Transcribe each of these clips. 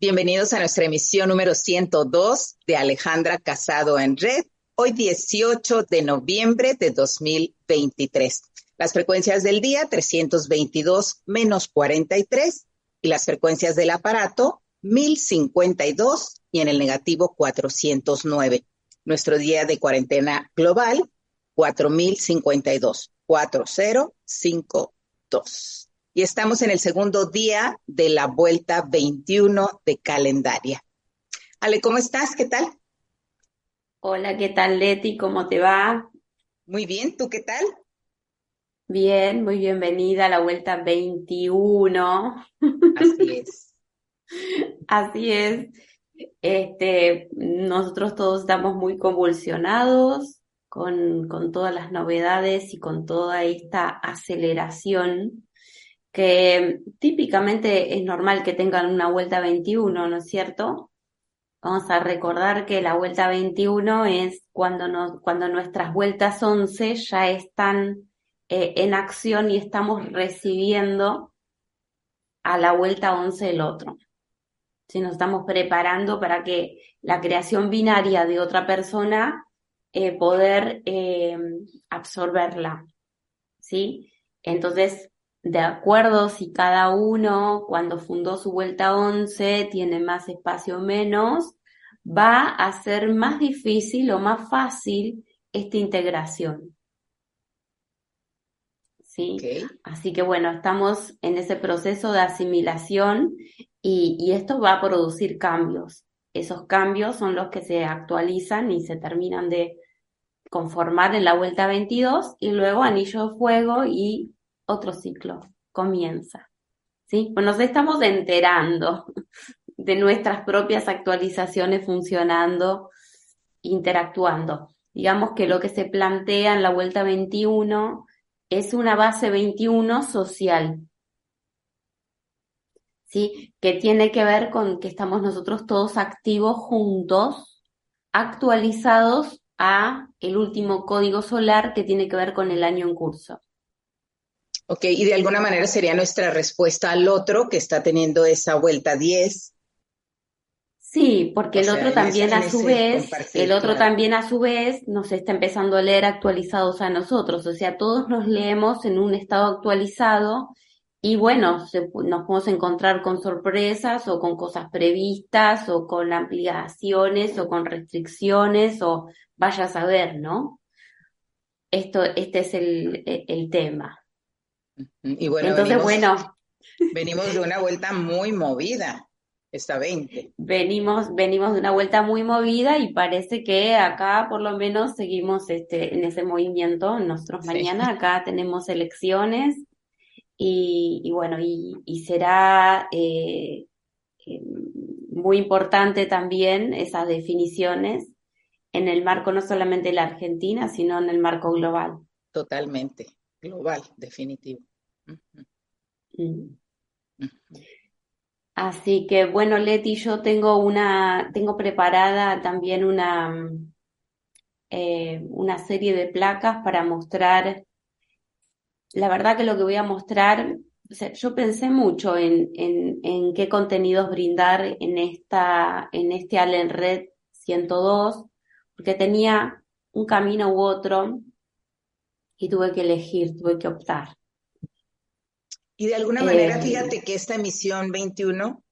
Bienvenidos a nuestra emisión número 102 de Alejandra Casado en Red, hoy 18 de noviembre de 2023. Las frecuencias del día 322 menos 43 y las frecuencias del aparato 1052 y en el negativo 409. Nuestro día de cuarentena global 4052 4052 y estamos en el segundo día de la vuelta 21 de calendaria. Ale, ¿cómo estás? ¿Qué tal? Hola, ¿qué tal, Leti? ¿Cómo te va? Muy bien, ¿tú qué tal? Bien, muy bienvenida a la vuelta 21. Así es. Así es. Este, nosotros todos estamos muy convulsionados con, con todas las novedades y con toda esta aceleración que típicamente es normal que tengan una vuelta 21, ¿no es cierto? Vamos a recordar que la vuelta 21 es cuando, nos, cuando nuestras vueltas 11 ya están eh, en acción y estamos recibiendo a la vuelta 11 del otro. Si nos estamos preparando para que la creación binaria de otra persona eh, poder eh, absorberla, ¿sí? Entonces, de acuerdo si cada uno cuando fundó su vuelta 11 tiene más espacio o menos, va a ser más difícil o más fácil esta integración. ¿Sí? Okay. Así que bueno, estamos en ese proceso de asimilación y, y esto va a producir cambios. Esos cambios son los que se actualizan y se terminan de conformar en la vuelta 22 y luego anillo de fuego y otro ciclo comienza. ¿Sí? Nos estamos enterando de nuestras propias actualizaciones funcionando, interactuando. Digamos que lo que se plantea en la vuelta 21 es una base 21 social. ¿Sí? Que tiene que ver con que estamos nosotros todos activos juntos, actualizados a el último código solar que tiene que ver con el año en curso. Ok, y de alguna manera sería nuestra respuesta al otro que está teniendo esa vuelta 10. Sí, porque O el sea, otro también ese- a su vez, el otro claro. también a su vez nos está empezando a leer actualizados a nosotros, o sea, todos nos leemos en un estado actualizado y bueno, se nos podemos encontrar con sorpresas o con cosas previstas o con ampliaciones o con restricciones o vaya a saber, ¿no? Esto, este es el, el- el tema. Y bueno, Entonces, venimos, bueno, venimos de una vuelta muy movida, esta 20. venimos, venimos de una vuelta muy movida y parece que acá por lo menos seguimos este, en ese movimiento. Nosotros Sí. mañana acá tenemos elecciones y, y bueno, y, y será eh, eh, muy importante también esas definiciones en el marco no solamente de la Argentina, sino en el marco global. Totalmente, global, definitivo. Así que bueno, Leti, yo tengo una, tengo preparada también una, eh, una serie de placas para mostrar. La verdad que lo que voy a mostrar, o sea, yo pensé mucho en, en, en qué contenidos brindar en esta, en este Allen Red 102, porque tenía un camino u otro y tuve que elegir, tuve que optar. Y de alguna manera, Eh, fíjate que esta emisión 21,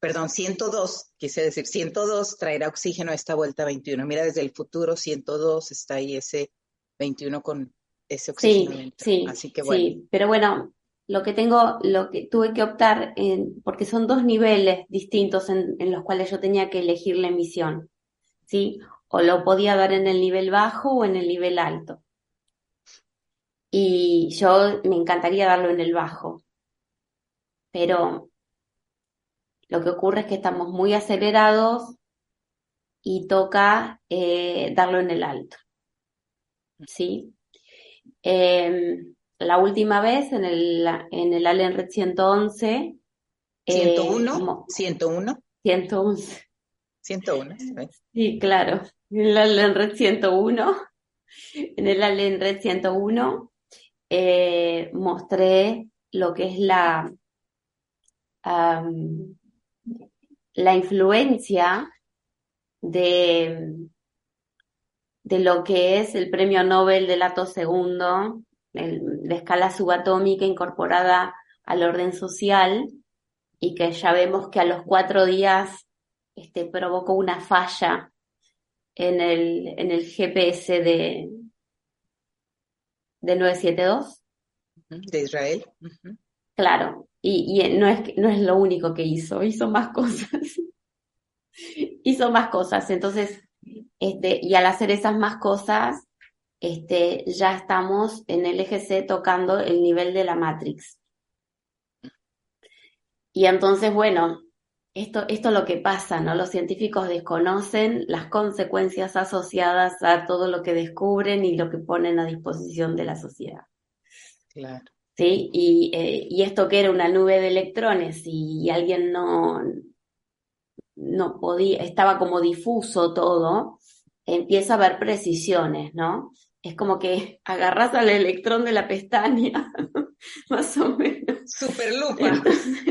perdón, 102, quise decir 102, traerá oxígeno a esta vuelta 21. Mira, desde el futuro 102 está ahí ese 21 con, ese Sí, oxigenamiento. sí, Así que bueno, sí, pero bueno, lo que tengo, lo que tuve que optar en, porque son dos niveles distintos en, en los cuales yo tenía que elegir la emisión, ¿sí? O lo podía dar en el nivel bajo o en el nivel alto. Y yo me encantaría darlo en el bajo, pero lo que ocurre es que estamos muy acelerados y toca eh, darlo en el alto, ¿sí? Em, la última vez en el, en el Allen Red 111, eh, 101, mo- 101, 111, 101, ¿sabes? sí, claro, en el Allen Red 101, en el Allen Red 101, eh, mostré lo que es la, la influencia de, de lo que es el premio Nobel del Ato Segundo, la escala subatómica incorporada al orden social, y que ya vemos que a los cuatro días este, provocó una falla en el, en el GPS de, de 972. Ujú, De Israel. Claro, y, y no es, no es lo único que hizo, hizo más cosas. Hizo más cosas. Entonces, este, y al hacer esas más cosas, este, ya estamos en el eje C tocando el nivel de la Matrix. Y entonces, bueno, esto, esto es lo que pasa, ¿no? Los científicos desconocen las consecuencias asociadas a todo lo que descubren y lo que ponen a disposición de la sociedad. Claro. ¿sí? Y, eh, y esto que era una nube de electrones y alguien no, no podía, estaba como difuso todo, empieza a haber precisiones, ¿no? Es como que agarras al electrón de la pestaña, más o menos. Super lupa. Entonces,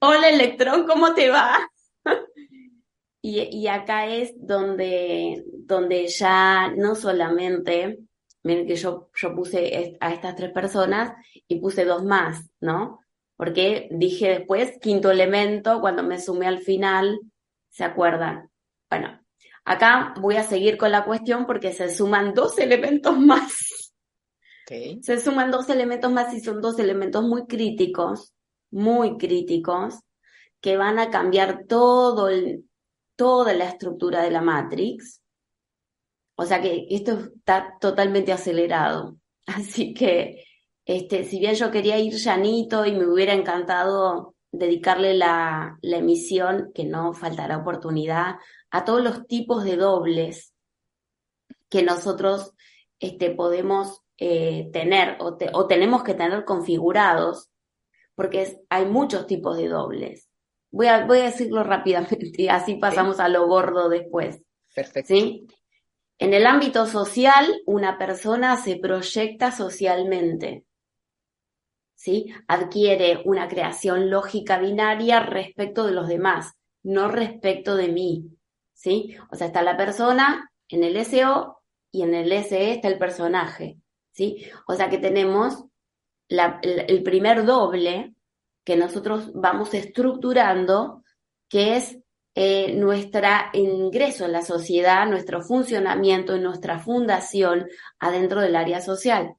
Hola electrón, ¿cómo te va? Y, y acá es donde, donde ya no solamente, miren que yo, yo puse a estas tres personas y puse dos más, ¿no? Porque dije después, quinto elemento, cuando me sumé al final, ¿se acuerdan? Bueno, acá voy a seguir con la cuestión porque se suman dos elementos más. Se suman dos elementos más y son dos elementos muy críticos, muy críticos, que van a cambiar todo el- toda la estructura de la Matrix. O sea que esto está totalmente acelerado. Así que, este, si bien yo quería ir llanito y me hubiera encantado dedicarle la, la emisión, que no faltará oportunidad, a todos los tipos de dobles que nosotros este, podemos eh, tener o, te- o tenemos que tener configurados, porque es- hay muchos tipos de dobles. Voy a, voy a decirlo rápidamente y así pasamos a lo gordo después. Perfecto. ¿sí? En el ámbito social, una persona se proyecta socialmente, ¿sí? Adquiere una creación lógica binaria respecto de los demás, no respecto de mí, ¿sí? O sea, está la persona en el SO y en el SE está el personaje, ¿sí? O sea que tenemos la- el primer doble que nosotros vamos estructurando, que es eh, nuestro ingreso en la sociedad, nuestro funcionamiento y nuestra fundación adentro del área social.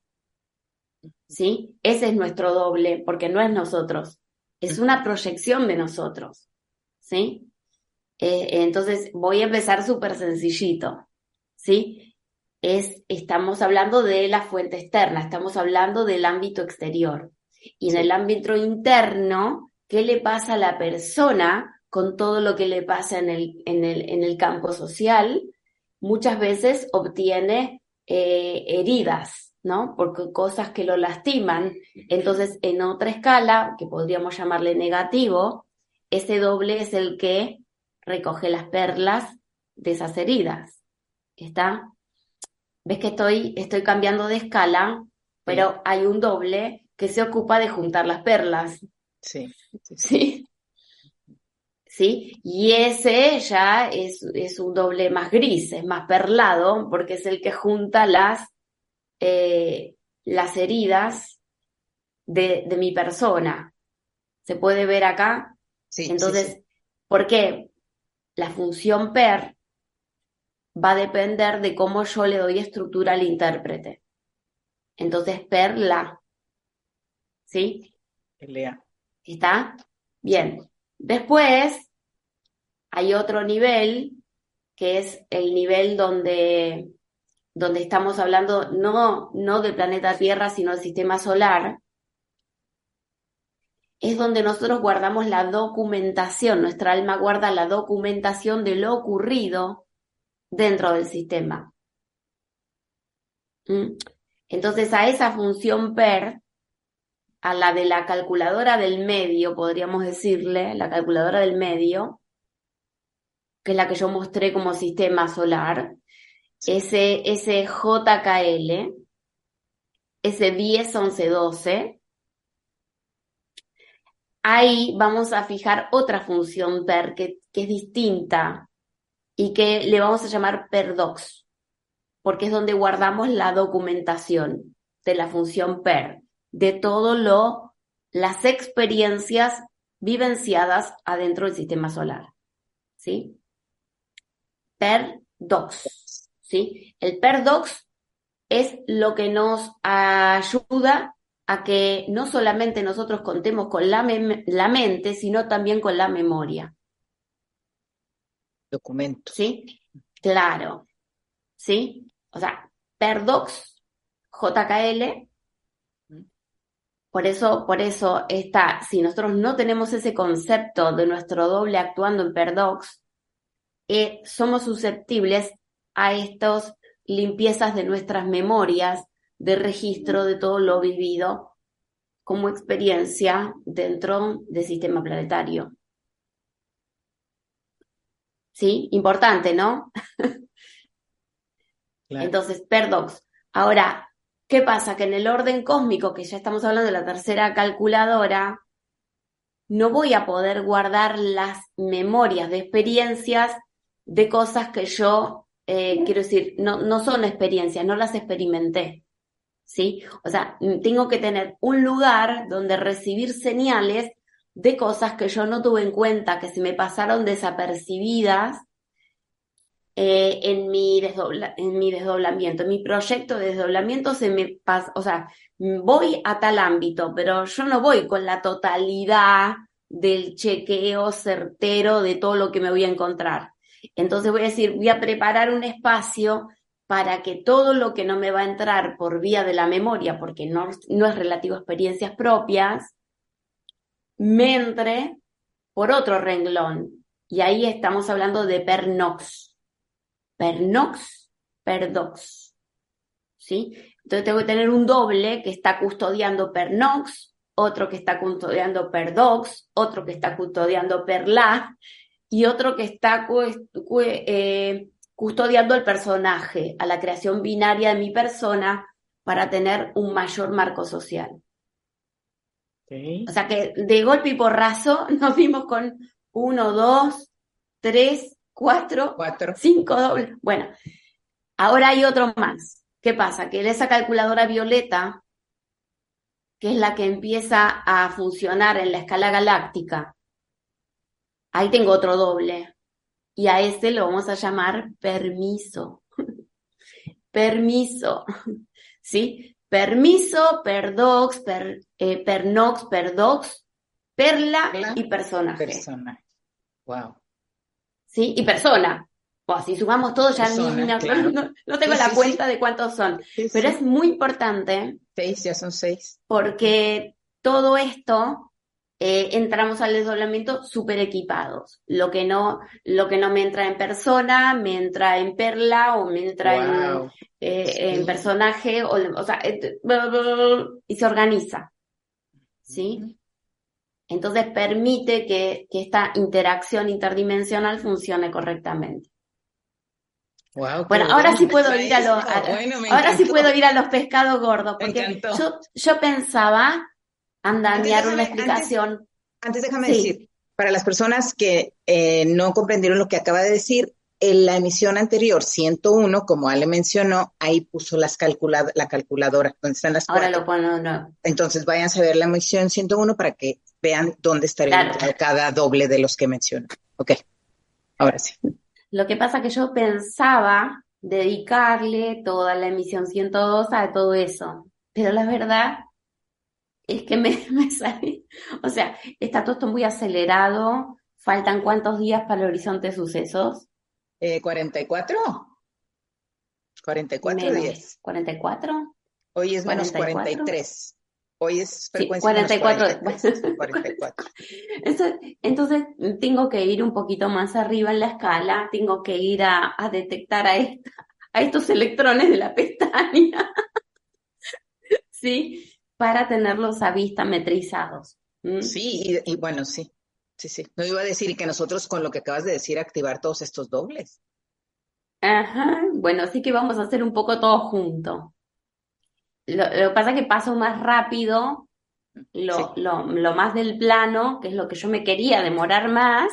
¿Sí? Ese es nuestro doble, porque no es nosotros, es una proyección de nosotros. ¿Sí? Eh, entonces voy a empezar súper sencillito. ¿Sí? Es, estamos hablando de la fuente externa, estamos hablando del ámbito exterior. Y en el ámbito interno, ¿qué le pasa a la persona con todo lo que le pasa en el, en el, en el campo social? Muchas veces obtiene eh, heridas, ¿no? Porque cosas que lo lastiman. Entonces, en otra escala, que podríamos llamarle negativo, ese doble es el que recoge las perlas de esas heridas. ¿Está? ¿Ves que estoy, estoy cambiando de escala, pero hay un doble que se ocupa de juntar las perlas? Sí. sí, sí. Y ese ya es, es un doble más gris, es más perlado, porque es el que junta las, eh, las heridas de, de mi persona. ¿Se puede ver acá? Sí, sí, Entonces, sí. ¿por qué? La función PER va a depender de cómo yo le doy estructura al intérprete. Entonces, per la. ¿Sí? Pelea. ¿Está? Bien. Después hay otro nivel que es el nivel donde, donde estamos hablando no, no del planeta Tierra, sino del sistema solar. Es donde nosotros guardamos la documentación, nuestra alma guarda la documentación de lo ocurrido dentro del sistema. ¿Mm? Entonces a esa función PER, a la de la calculadora del medio, podríamos decirle, la calculadora del medio, que es la que yo mostré como sistema solar, ese, ese JKL, ese 10, 11, 12, ahí vamos a fijar otra función PER que, es distinta y que le vamos a llamar PERDOX porque es donde guardamos la documentación de la función PER, de todo lo, las experiencias vivenciadas adentro del sistema solar. ¿Sí? PER-DOX. ¿Sí? El PER-DOX es lo que nos ayuda a que no solamente nosotros contemos con la, la mente, sino también con la memoria. Documento. ¿Sí? Claro. ¿Sí? O sea, Perdox, JKL. Por eso, por eso está, si nosotros no tenemos ese concepto de nuestro doble actuando en Perdox, eh, somos susceptibles a estas limpiezas de nuestras memorias, de registro de todo lo vivido como experiencia dentro del sistema planetario. ¿Sí? Importante, ¿no? Entonces, Perdox. Ahora, ¿qué pasa? Que en el orden cósmico, que ya estamos hablando de la tercera calculadora, no voy a poder guardar las memorias de experiencias de cosas que yo, eh, quiero decir, no, no son experiencias, no las experimenté. ¿Sí? O sea, tengo que tener un lugar donde recibir señales de cosas que yo no tuve en cuenta, que se me pasaron desapercibidas eh, en, mi en mi desdoblamiento, en mi proyecto de desdoblamiento se me pasa, o sea, voy a tal ámbito, pero yo no voy con la totalidad del chequeo certero de todo lo que me voy a encontrar. Entonces voy a decir, voy a preparar un espacio para que todo lo que no me va a entrar por vía de la memoria, porque no, no es relativo a experiencias propias, me entre por otro renglón. Y ahí estamos hablando de pernox pernox, perdox. ¿Sí? Entonces tengo que tener un doble que está custodiando pernox, otro que está custodiando perdox, otro que está custodiando perla y otro que está eh, custodiando el personaje, a la creación binaria de mi persona para tener un mayor marco social. O sea que de golpe y porrazo nos vimos con uno, dos, tres, cuatro, cinco dobles. Bueno, ahora hay otro más. ¿Qué pasa? Que esa calculadora violeta, que es la que empieza a funcionar en la escala galáctica, ahí tengo otro doble. Y a este lo vamos a llamar permiso. permiso. ¿Sí? Permiso, perdox, per, eh, pernox, perdox, perla, y personaje. Personaje. Wow. ¿sí? Y persona. O si sumamos todo, ya no, tengo la cuenta de cuántos son. Pero es muy importante. Seis, ya son seis. Porque todo esto eh, entramos al desdoblamiento súper equipados. Lo que no, lo que no me entra en persona, me entra en perla o me entra en, eh, en, personaje, o, o sea, y se organiza. ¿Sí? Entonces permite que, esta interacción interdimensional funcione correctamente. bueno, ahora sí puedo ir a los, ahora sí puedo ir a los pescados gordos, porque yo, yo, pensaba, andañar una explicación. Antes, déjame decir, para las personas que eh, no comprendieron lo que acaba de decir, en la emisión anterior, 101, como Ale mencionó, ahí puso las la calculadora, donde están las Ahora lo pongo, no. Entonces vayan a ver la emisión 101 para que vean dónde estaría cada doble de los que menciono. Ok, ahora sí. Lo que pasa que yo pensaba dedicarle toda la emisión 102 a todo eso. pero la verdad es que me, me salí, o sea, está todo esto muy acelerado, faltan cuántos días para el horizonte de sucesos, Eh, 44. 44 menos, días. 44, Hoy es menos 44. 43. Hoy es Sí, frecuencia menos 44. 43. 44. Entonces, entonces tengo que ir un poquito más arriba en la escala, tengo que ir a, a detectar a, esta- a estos electrones de la pestaña, ¿sí? Para tenerlos a vista metrizados. ¿m? Sí, y, y bueno, sí. Sí, sí. No iba a decir que nosotros con lo que acabas de decir activar todos estos dobles. Ajá, bueno, sí que vamos a hacer un poco todo junto. Lo, lo que pasa es que paso más rápido, lo, lo, lo más del plano, que es lo que yo me quería demorar más,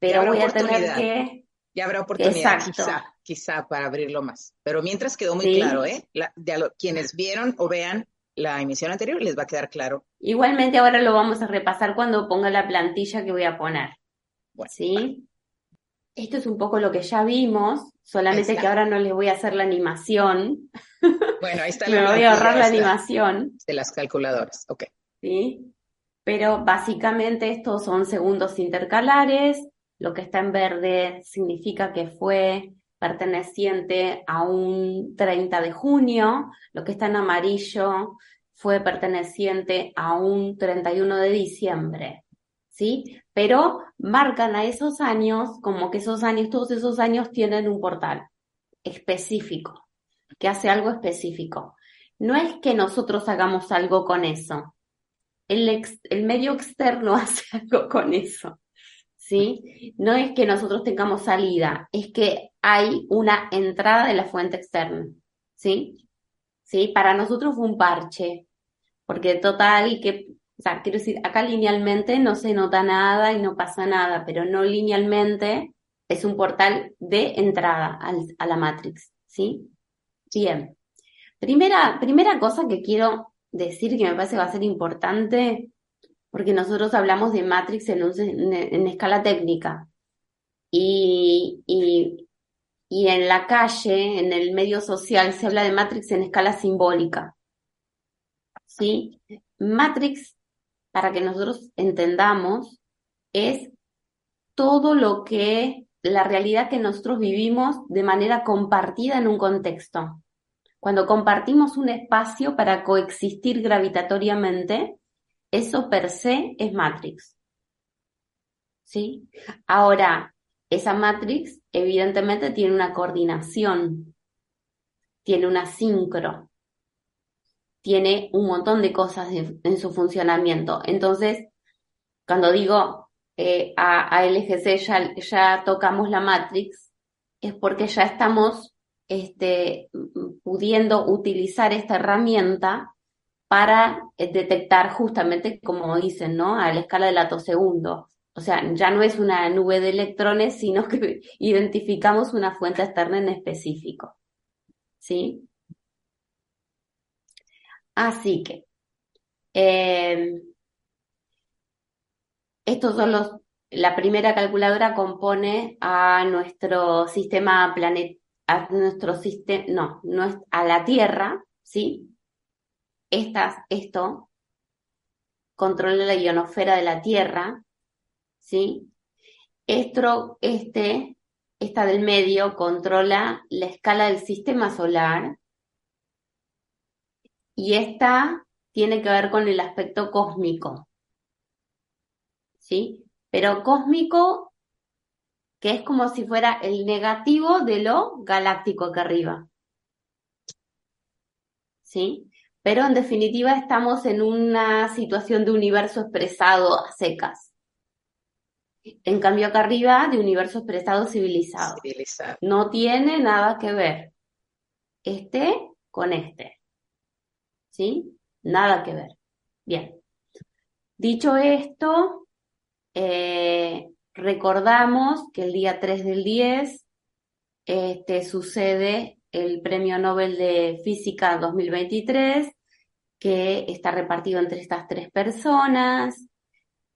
pero voy a tener que... Ya habrá oportunidad, Exacto. quizá, quizá para abrirlo más. Pero mientras quedó muy Sí. claro, ¿eh? La- de quienes vieron o vean la emisión anterior les va a quedar claro. Igualmente ahora lo vamos a repasar cuando ponga la plantilla que voy a poner. Bueno, ¿Sí? Esto es un poco lo que ya vimos, solamente está. que ahora no les voy a hacer la animación, Bueno, ahí está me la voy a ahorrar la animación, de las calculadoras. Ok. ¿sí? Pero básicamente estos son segundos intercalares, lo que está en verde significa que fue perteneciente a un 30 de junio, lo que está en amarillo fue perteneciente a un 31 de diciembre, ¿sí? Pero marcan a esos años como que esos años, todos esos años tienen un portal específico, que hace algo específico. No es que nosotros hagamos algo con eso, el, el medio externo hace algo con eso, ¿sí? No es que nosotros tengamos salida, es que hay una entrada de la fuente externa, ¿sí? ¿Sí? Para nosotros fue un parche, porque total, que, o sea, quiero decir, acá linealmente no se nota nada y no pasa nada, pero no linealmente es un portal de entrada a la Matrix, ¿sí? Bien. Primera, primera cosa que quiero decir que me parece va a ser importante, porque nosotros hablamos de Matrix en, escala técnica y, y, y en la calle, en el medio social, se habla de Matrix en escala simbólica. ¿Sí? Matrix, para que nosotros entendamos, es todo lo que, la realidad que nosotros vivimos de manera compartida en un contexto. Cuando compartimos un espacio para coexistir gravitatoriamente, eso per se es Matrix. ¿Sí? Ahora, esa Matrix evidentemente tiene una coordinación, tiene una sincro, tiene un montón de cosas en, su funcionamiento. Entonces, cuando digo eh, a, LGC ya, tocamos la Matrix, es porque ya estamos este, pudiendo utilizar esta herramienta para eh, detectar justamente, como dicen, ¿no? A la escala del atosegundo. O sea, ya no es una nube de electrones, sino que identificamos una fuente externa en específico. ¿Sí? Así que, eh, estos son los, la primera calculadora compone a nuestro sistema planet, a nuestro sistema, no, no a la Tierra, ¿sí? Estas, esto controla la ionosfera de la Tierra, ¿sí? Esto, este, esta del medio controla la escala del sistema solar y esta tiene que ver con el aspecto cósmico, ¿sí? Pero cósmico que es como si fuera el negativo de lo galáctico acá arriba, ¿sí? Pero en definitiva estamos en una situación de universo expresado a secas. En cambio acá arriba de universo expresado civilizado. Civilizado. No tiene nada que ver este con este. ¿Sí? Nada que ver. Bien. Dicho esto, eh, recordamos que el día 3 del 10 este, sucede el Premio Nobel de Física 2023, que está repartido entre estas tres personas.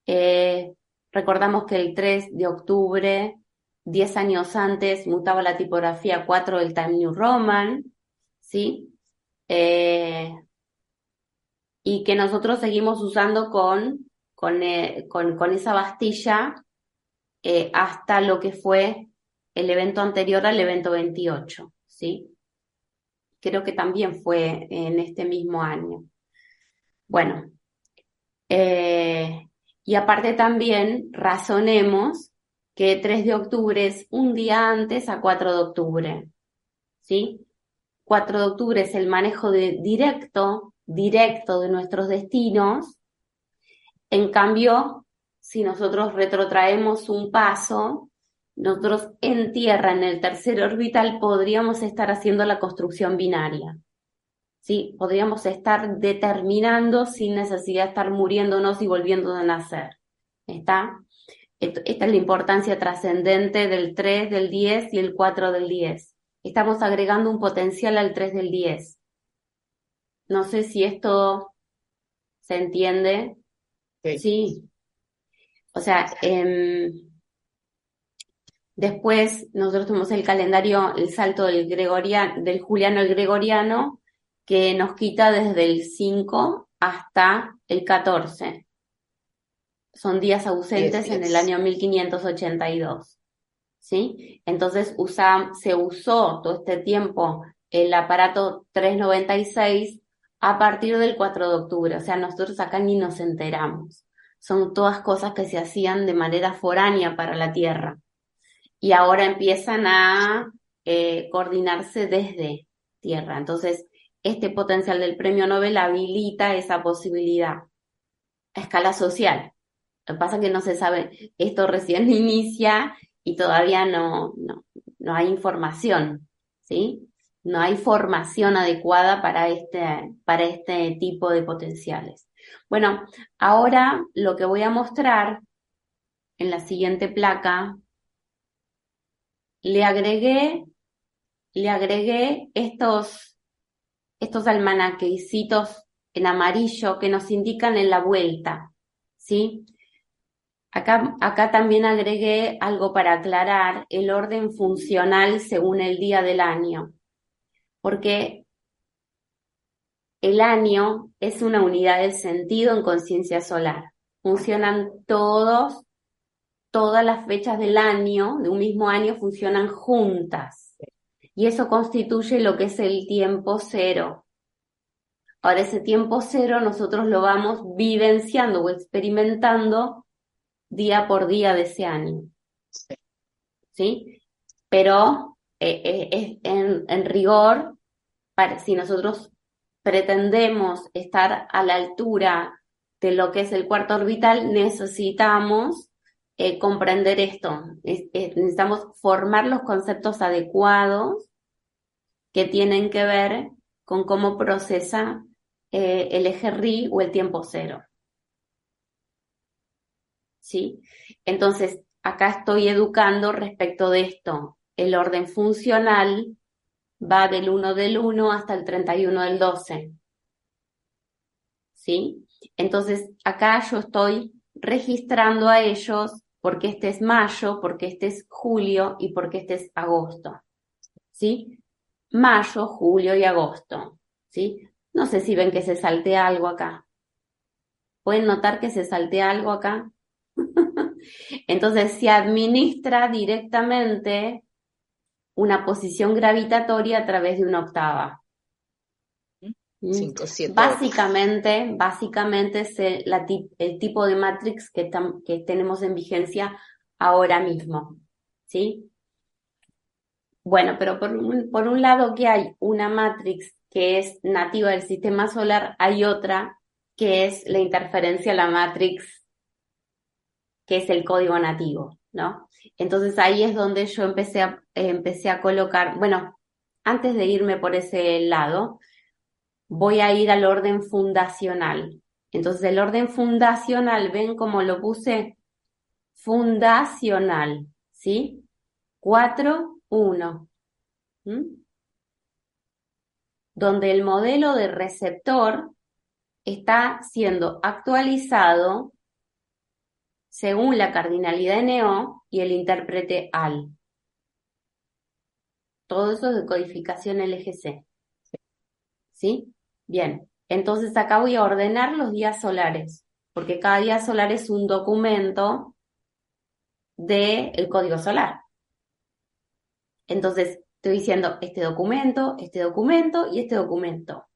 Eh, recordamos que el 3 de octubre, 10 años antes, mutaba la tipografía 4 del Time New Roman, ¿sí? Eh, y que nosotros seguimos usando con, con, eh, con, esa bastilla hasta lo que fue el evento anterior al evento 28, ¿sí? Creo que también fue en este mismo año. Bueno, eh, y aparte también razonemos que 3 de octubre es un día antes a 4 de octubre, ¿sí? 4 de octubre es el manejo directo, directo de nuestros destinos. En cambio, si nosotros retrotraemos un paso, nosotros en tierra, en el tercer orbital, podríamos estar haciendo la construcción binaria. ¿Sí? Podríamos estar determinando sin necesidad de estar muriéndonos y volviendo a nacer. ¿Está? Esta es la importancia trascendente del 3 del 10 y el 4 del 10. Estamos agregando un potencial al 3 del 10. No sé si esto se entiende. Sí. Sí. O sea, em, después nosotros tenemos el calendario, el salto del gregoriano, del juliano al gregoriano, que nos quita desde el 5 hasta el 14. Son días ausentes en el año 1582. ¿Sí? Entonces usa, se usó todo este tiempo el aparato 396 a partir del 4 de octubre. O sea, nosotros acá ni nos enteramos. Son todas cosas que se hacían de manera foránea para la Tierra. Y ahora empiezan a eh, coordinarse desde Tierra. Entonces, este potencial del premio Nobel habilita esa posibilidad a escala social. Lo que pasa es que no se sabe, esto recién inicia y todavía no, no, no hay información, ¿sí? No hay formación adecuada para este, para este tipo de potenciales. Bueno, ahora lo que voy a mostrar en la siguiente placa, le agregué, le agregué estos, estos almanaquecitos en amarillo que nos indican en la vuelta, ¿sí? Acá, acá también agregué algo para aclarar el orden funcional según el día del año, porque el año es una unidad del sentido en conciencia solar. Funcionan todos, todas las fechas del año, de un mismo año, funcionan juntas. Y eso constituye lo que es el tiempo cero. Ahora, ese tiempo cero nosotros lo vamos vivenciando o experimentando día por día de ese año. Sí. ¿Sí? Pero eh, eh, en, en rigor, para, si nosotros pretendemos estar a la altura de lo que es el cuarto orbital, necesitamos eh, comprender esto. Es- es- necesitamos formar los conceptos adecuados que tienen que ver con cómo procesa eh, el eje RI o el tiempo cero. ¿Sí? Entonces, acá estoy educando respecto de esto. El orden funcional va del 1 del 1 hasta el 31 del 12. ¿Sí? Entonces, acá yo estoy registrando a ellos porque este es mayo, porque este es julio y porque este es agosto. ¿Sí? Mayo, julio y agosto. ¿Sí? No sé si ven que se saltea algo acá. ¿Pueden notar que se saltea algo acá? Entonces se administra directamente una posición gravitatoria a través de una octava. ¿Mm? 5, 7, Básicamente, básicamente es el, la ti- el tipo de matrix que, tam- que tenemos en vigencia ahora mismo. ¿Sí? Bueno, pero por un, por un lado que hay una matrix que es nativa del sistema solar, hay otra que es la interferencia a la matrix, que es el código nativo, ¿no? Entonces ahí es donde yo empecé a, empecé a colocar, bueno, antes de irme por ese lado, voy a ir al orden fundacional. Entonces el orden fundacional, ven cómo lo puse, fundacional, ¿sí? 4, 1. ¿Mm? Donde el modelo de receptor está siendo actualizado según la cardinalidad de Neo y el intérprete AL. Todo eso es de codificación LGC. ¿Sí? Bien. Entonces acá voy a ordenar los días solares, porque cada día solar es un documento del código solar. Entonces, estoy diciendo este documento, este documento y este documento.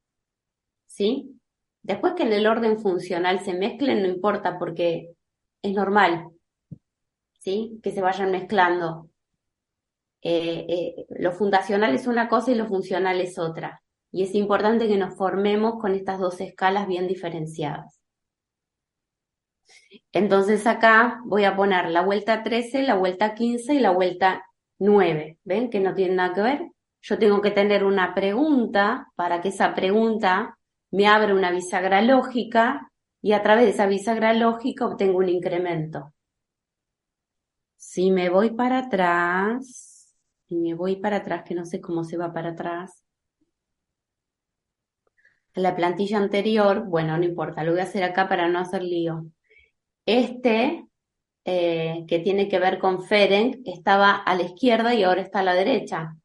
¿Sí? Después que en el orden funcional se mezclen, no importa porque es normal, ¿sí? Que se vayan mezclando. Eh, eh, lo fundacional es una cosa y lo funcional es otra. Y es importante que nos formemos con estas dos escalas bien diferenciadas. Entonces acá voy a poner la vuelta 13, la vuelta 15 y la vuelta 9. ¿Ven que no tienen nada que ver? Yo tengo que tener una pregunta para que esa pregunta me abra una bisagra lógica y a través de esa bisagra lógica obtengo un incremento. Si me voy para atrás, si me voy para atrás, que no sé cómo se va para atrás, la plantilla anterior, bueno, no importa, lo voy a hacer acá para no hacer lío. Este, eh, que tiene que ver con Ferenc, estaba a la izquierda y ahora está a la derecha.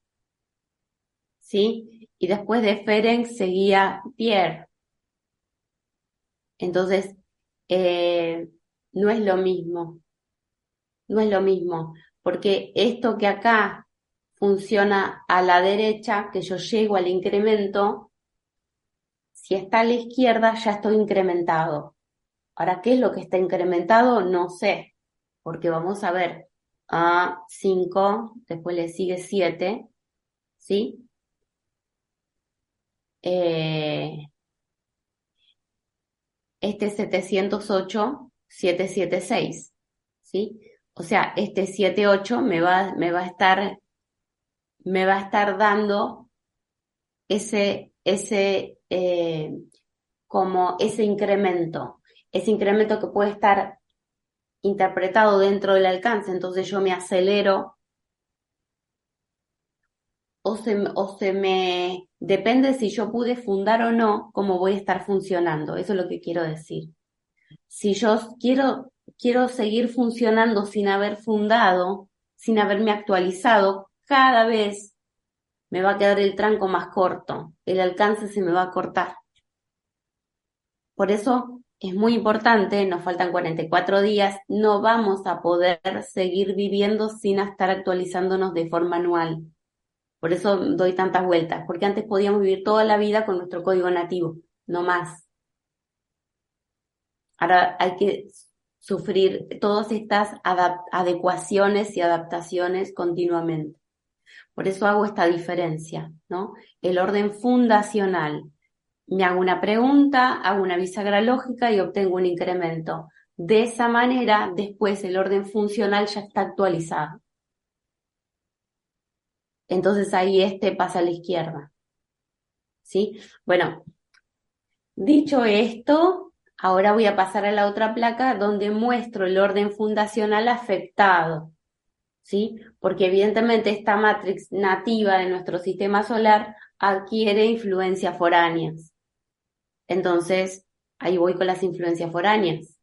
¿Sí? Y después de Ferenc seguía Pierre. Entonces, eh, no es lo mismo. No es lo mismo. Porque esto que acá funciona a la derecha, que yo llego al incremento, si está a la izquierda ya estoy incrementado. Ahora, ¿qué es lo que está incrementado? No sé, porque vamos a ver a 5, después le sigue 7, ¿sí? Eh, este 708, 776, ¿sí? O sea, este 78 me va, me va a estar, me va a estar dando ese, ese, eh, como ese incremento, ese incremento que puede estar interpretado dentro del alcance, entonces yo me acelero o se, o se me depende si yo pude fundar o no, cómo voy a estar funcionando. Eso es lo que quiero decir. Si yo quiero, quiero seguir funcionando sin haber fundado, sin haberme actualizado, cada vez me va a quedar el tranco más corto, el alcance se me va a cortar. Por eso es muy importante, nos faltan 44 días, no vamos a poder seguir viviendo sin estar actualizándonos de forma anual. Por eso doy tantas vueltas, porque antes podíamos vivir toda la vida con nuestro código nativo, no más. Ahora hay que sufrir todas estas adecuaciones y adaptaciones continuamente. Por eso hago esta diferencia, ¿no? El orden fundacional. Me hago una pregunta, hago una bisagra lógica y obtengo un incremento. De esa manera, después el orden funcional ya está actualizado entonces ahí este pasa a la izquierda. ¿Sí? Bueno, dicho esto, ahora voy a pasar a la otra placa donde muestro el orden fundacional afectado. ¿Sí? Porque evidentemente esta matrix nativa de nuestro sistema solar adquiere influencias foráneas. Entonces, ahí voy con las influencias foráneas.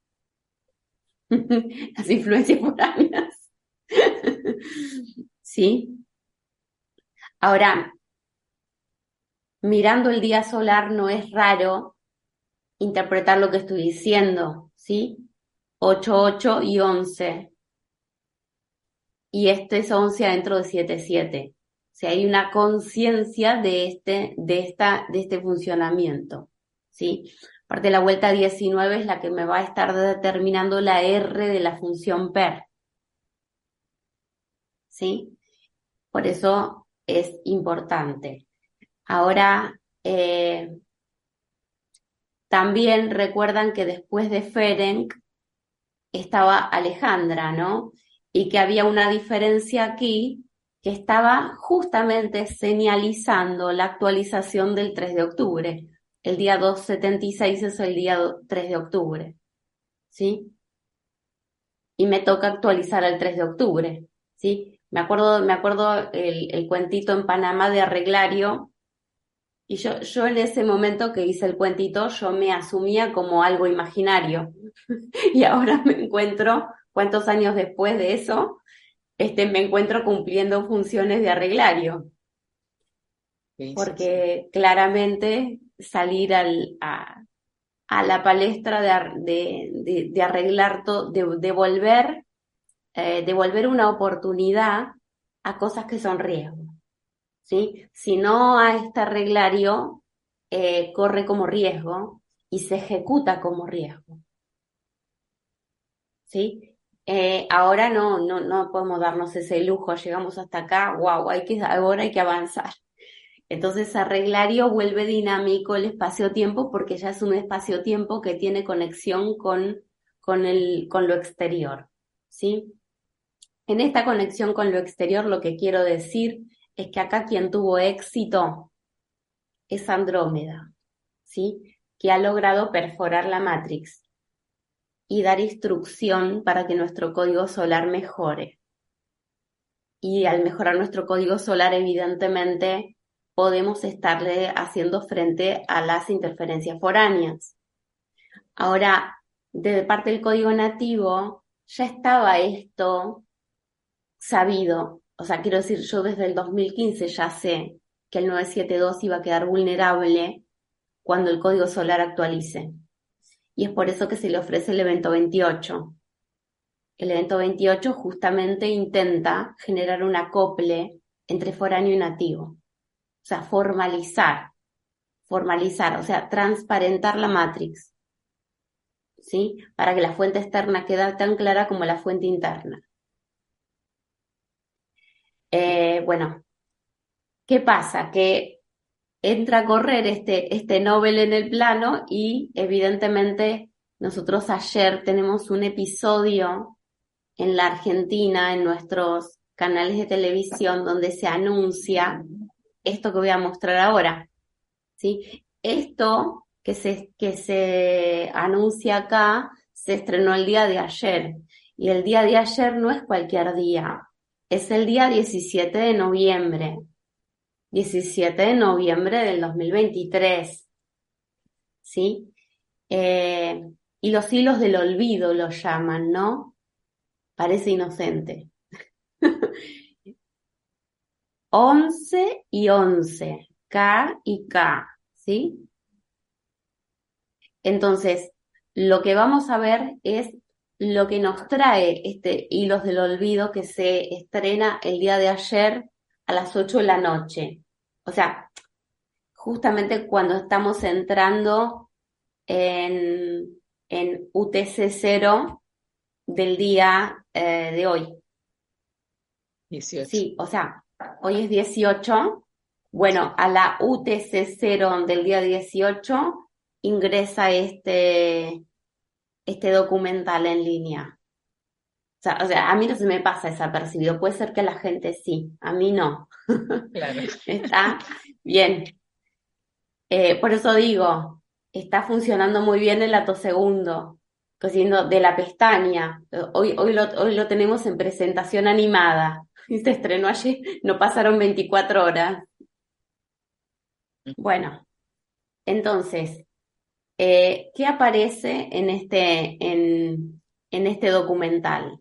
las influencias foráneas. ¿Sí? Ahora, mirando el día solar no es raro interpretar lo que estoy diciendo, ¿sí? 8, 8 y 11. Y este es 11 adentro de 7, 7. O sea, hay una conciencia de este, de, esta, de este funcionamiento, ¿sí? Aparte, la vuelta 19 es la que me va a estar determinando la R de la función PER. ¿Sí? Por eso es importante. Ahora, eh, también recuerdan que después de Ferenc estaba Alejandra, ¿no? Y que había una diferencia aquí que estaba justamente señalizando la actualización del 3 de octubre. El día 276 es el día 3 de octubre, ¿sí? Y me toca actualizar el 3 de octubre, ¿sí? Me acuerdo, me acuerdo el, cuentito en Panamá de Arreglario, y yo, yo en ese momento que hice el cuentito, yo me asumía como algo imaginario. y ahora me encuentro, ¿cuántos años después de eso? Este, me encuentro cumpliendo funciones de arreglario. Porque claramente salir al, a, la palestra de, de, de- arreglar todo, de, de volver, eh, de volver una oportunidad a cosas que son riesgo. ¿sí? Si no a este reglario, eh, corre como riesgo y se ejecuta como riesgo. ¿sí? Eh, ahora no, no, no podemos darnos ese lujo, llegamos hasta acá, wow, hay que, ahora hay que avanzar. Entonces, arreglario vuelve dinámico el espacio-tiempo porque ya es un espacio-tiempo que tiene conexión con, con el, con lo exterior, ¿sí? En esta conexión con lo exterior, lo que quiero decir es que acá quien tuvo éxito es Andrómeda, ¿sí? Que ha logrado perforar la Matrix y dar instrucción para que nuestro código solar mejore. Y al mejorar nuestro código solar, evidentemente, podemos estarle haciendo frente a las interferencias foráneas. Ahora, de parte del código nativo, ya estaba esto sabido. O sea, quiero decir, yo desde el 2015 ya sé que el 972 iba a quedar vulnerable cuando el código solar actualice. Y es por eso que se le ofrece el evento 28. El evento 28 justamente intenta generar un acople entre foráneo y nativo. O sea, formalizar, formalizar, o sea, transparentar la matrix. ¿Sí? Para que la fuente externa quede tan clara como la fuente interna. Eh, bueno, ¿qué pasa? Que entra a correr este, este Nobel en el plano y evidentemente nosotros ayer tenemos un episodio en la Argentina, en nuestros canales de televisión, donde se anuncia esto que voy a mostrar ahora. ¿sí? Esto que se, que se anuncia acá se estrenó el día de ayer. Y el día de ayer no es cualquier día, es el día 17 de noviembre. 17 de noviembre del 2023. ¿Sí? Eh, y los hilos del olvido lo llaman, ¿no? Parece inocente. 11 y 11, K y K, ¿sí? Entonces, lo que vamos a ver es lo que nos trae este Hilos del Olvido que se estrena el día de ayer a las 8 de la noche. O sea, justamente cuando estamos entrando en, en UTC 0 del día eh, de hoy. 18. Sí, o sea, hoy es 18. Bueno, a la UTC 0 del día 18 ingresa este, este documental en línea. O sea, o sea, a mí no se me pasa desapercibido. Puede ser que la gente sí, a mí no. Claro. Está bien. Eh, por eso digo, está funcionando muy bien el atosegundo, cosiendo de la pestaña. Hoy, hoy, lo, hoy lo tenemos en presentación animada. Y se estrenó ayer, no pasaron 24 horas. Bueno, entonces, eh, ¿qué aparece en este, en, en este documental?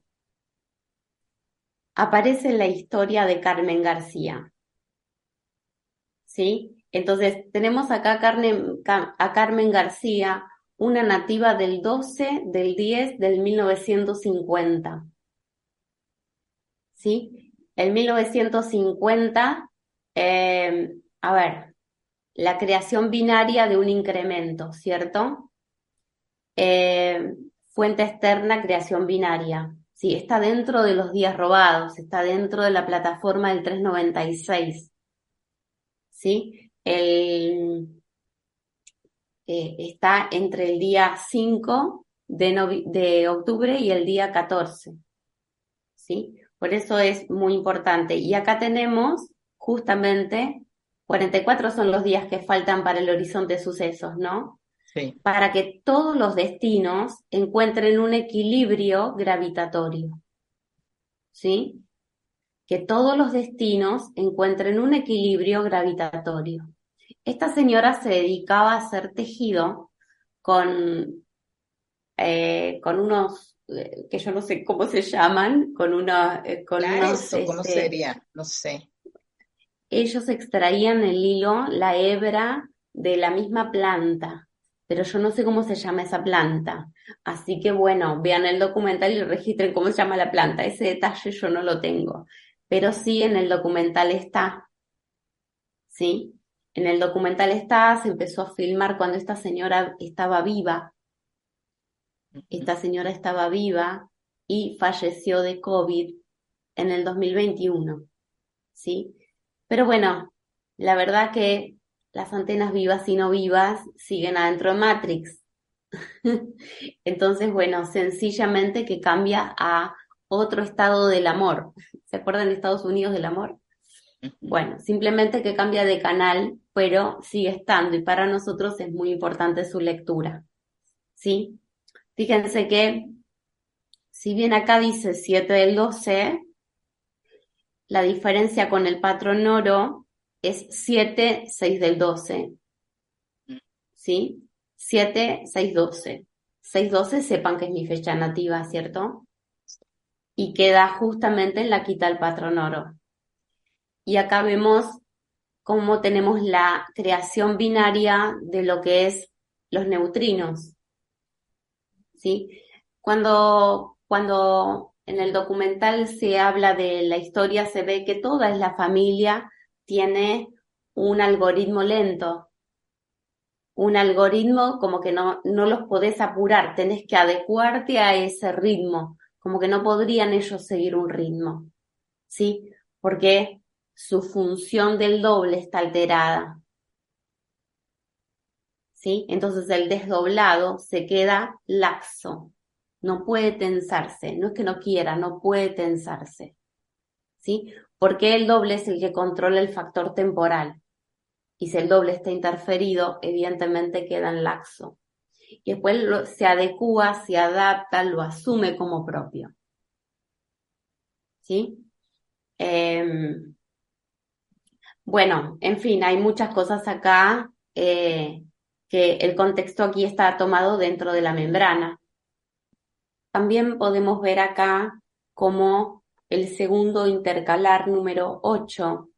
Aparece la historia de Carmen García. ¿Sí? Entonces, tenemos acá a Carmen, a Carmen García, una nativa del 12 del 10 del 1950. ¿Sí? En 1950, eh, a ver, la creación binaria de un incremento, ¿cierto? Eh, fuente externa, creación binaria. Sí, está dentro de los días robados, está dentro de la plataforma del 396. ¿Sí? El, eh, está entre el día 5 de, de octubre y el día 14. ¿Sí? Por eso es muy importante. Y acá tenemos justamente 44 son los días que faltan para el horizonte de sucesos, ¿no? Sí. Para que todos los destinos encuentren un equilibrio gravitatorio. ¿Sí? Que todos los destinos encuentren un equilibrio gravitatorio. Esta señora se dedicaba a hacer tejido con, eh, con unos, que yo no sé cómo se llaman, con, una, eh, con Claro, unos, eso, ¿cómo este, sería? No sé. ellos extraían el hilo, la hebra de la misma planta, pero yo no sé cómo se llama esa planta. Así que bueno, vean el documental y registren cómo se llama la planta. Ese detalle yo no lo tengo, pero sí en el documental está. ¿Sí? En el documental está, se empezó a filmar cuando esta señora estaba viva. Esta señora estaba viva y falleció de COVID en el 2021. ¿Sí? Pero bueno, la verdad que las antenas vivas y no vivas siguen adentro de Matrix. Entonces, bueno, sencillamente que cambia a otro estado del amor. ¿Se acuerdan de Estados Unidos del amor? Bueno, simplemente que cambia de canal, pero sigue estando y para nosotros es muy importante su lectura. ¿Sí? Fíjense que si bien acá dice 7 del 12, la diferencia con el patrón oro es 7, 6 del 12. ¿Sí? 7, 6, 12. 6, 12 sepan que es mi fecha nativa, ¿cierto? Y queda justamente en la quita el patrón oro. Y acá vemos cómo tenemos la creación binaria de lo que es los neutrinos. ¿Sí? Cuando, cuando en el documental se habla de la historia, se ve que toda la familia tiene un algoritmo lento, un algoritmo como que no, no los podés apurar, tenés que adecuarte a ese ritmo, como que no podrían ellos seguir un ritmo, ¿sí? Porque su función del doble está alterada. Entonces el desdoblado se queda laxo, no puede tensarse, no es que no quiera, no puede tensarse. ¿Sí? porque el doble es el que controla el factor temporal. Y si el doble está interferido, evidentemente queda en laxo. Y después se adecua, se adapta, lo asume como propio. ¿Sí? Em, bueno, en fin, hay muchas cosas acá eh, que el contexto aquí está tomado dentro de la membrana. También podemos ver acá cómo el segundo intercalar número 8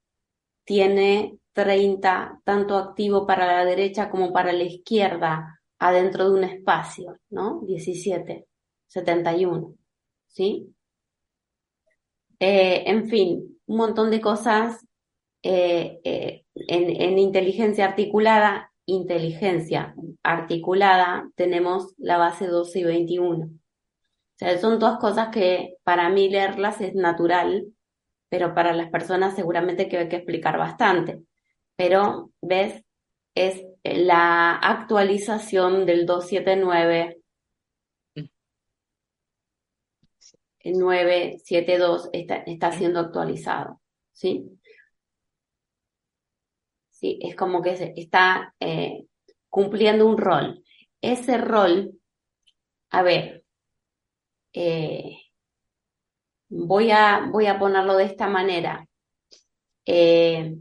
tiene 30 tanto activo para la derecha como para la izquierda adentro de un espacio, ¿no? 17, 71, ¿sí? Eh, en fin, un montón de cosas eh, eh, en inteligencia articulada, inteligencia articulada, tenemos la base 12 y 21. O sea, son todas cosas que para mí leerlas es natural, pero para las personas seguramente que hay que explicar bastante. Pero, ¿ves? Es la actualización del 279 el 972 está, está siendo actualizado, ¿sí? Sí, es como que está eh, cumpliendo un rol. Ese rol, a ver, eh, voy, a, voy a ponerlo de esta manera. Eh,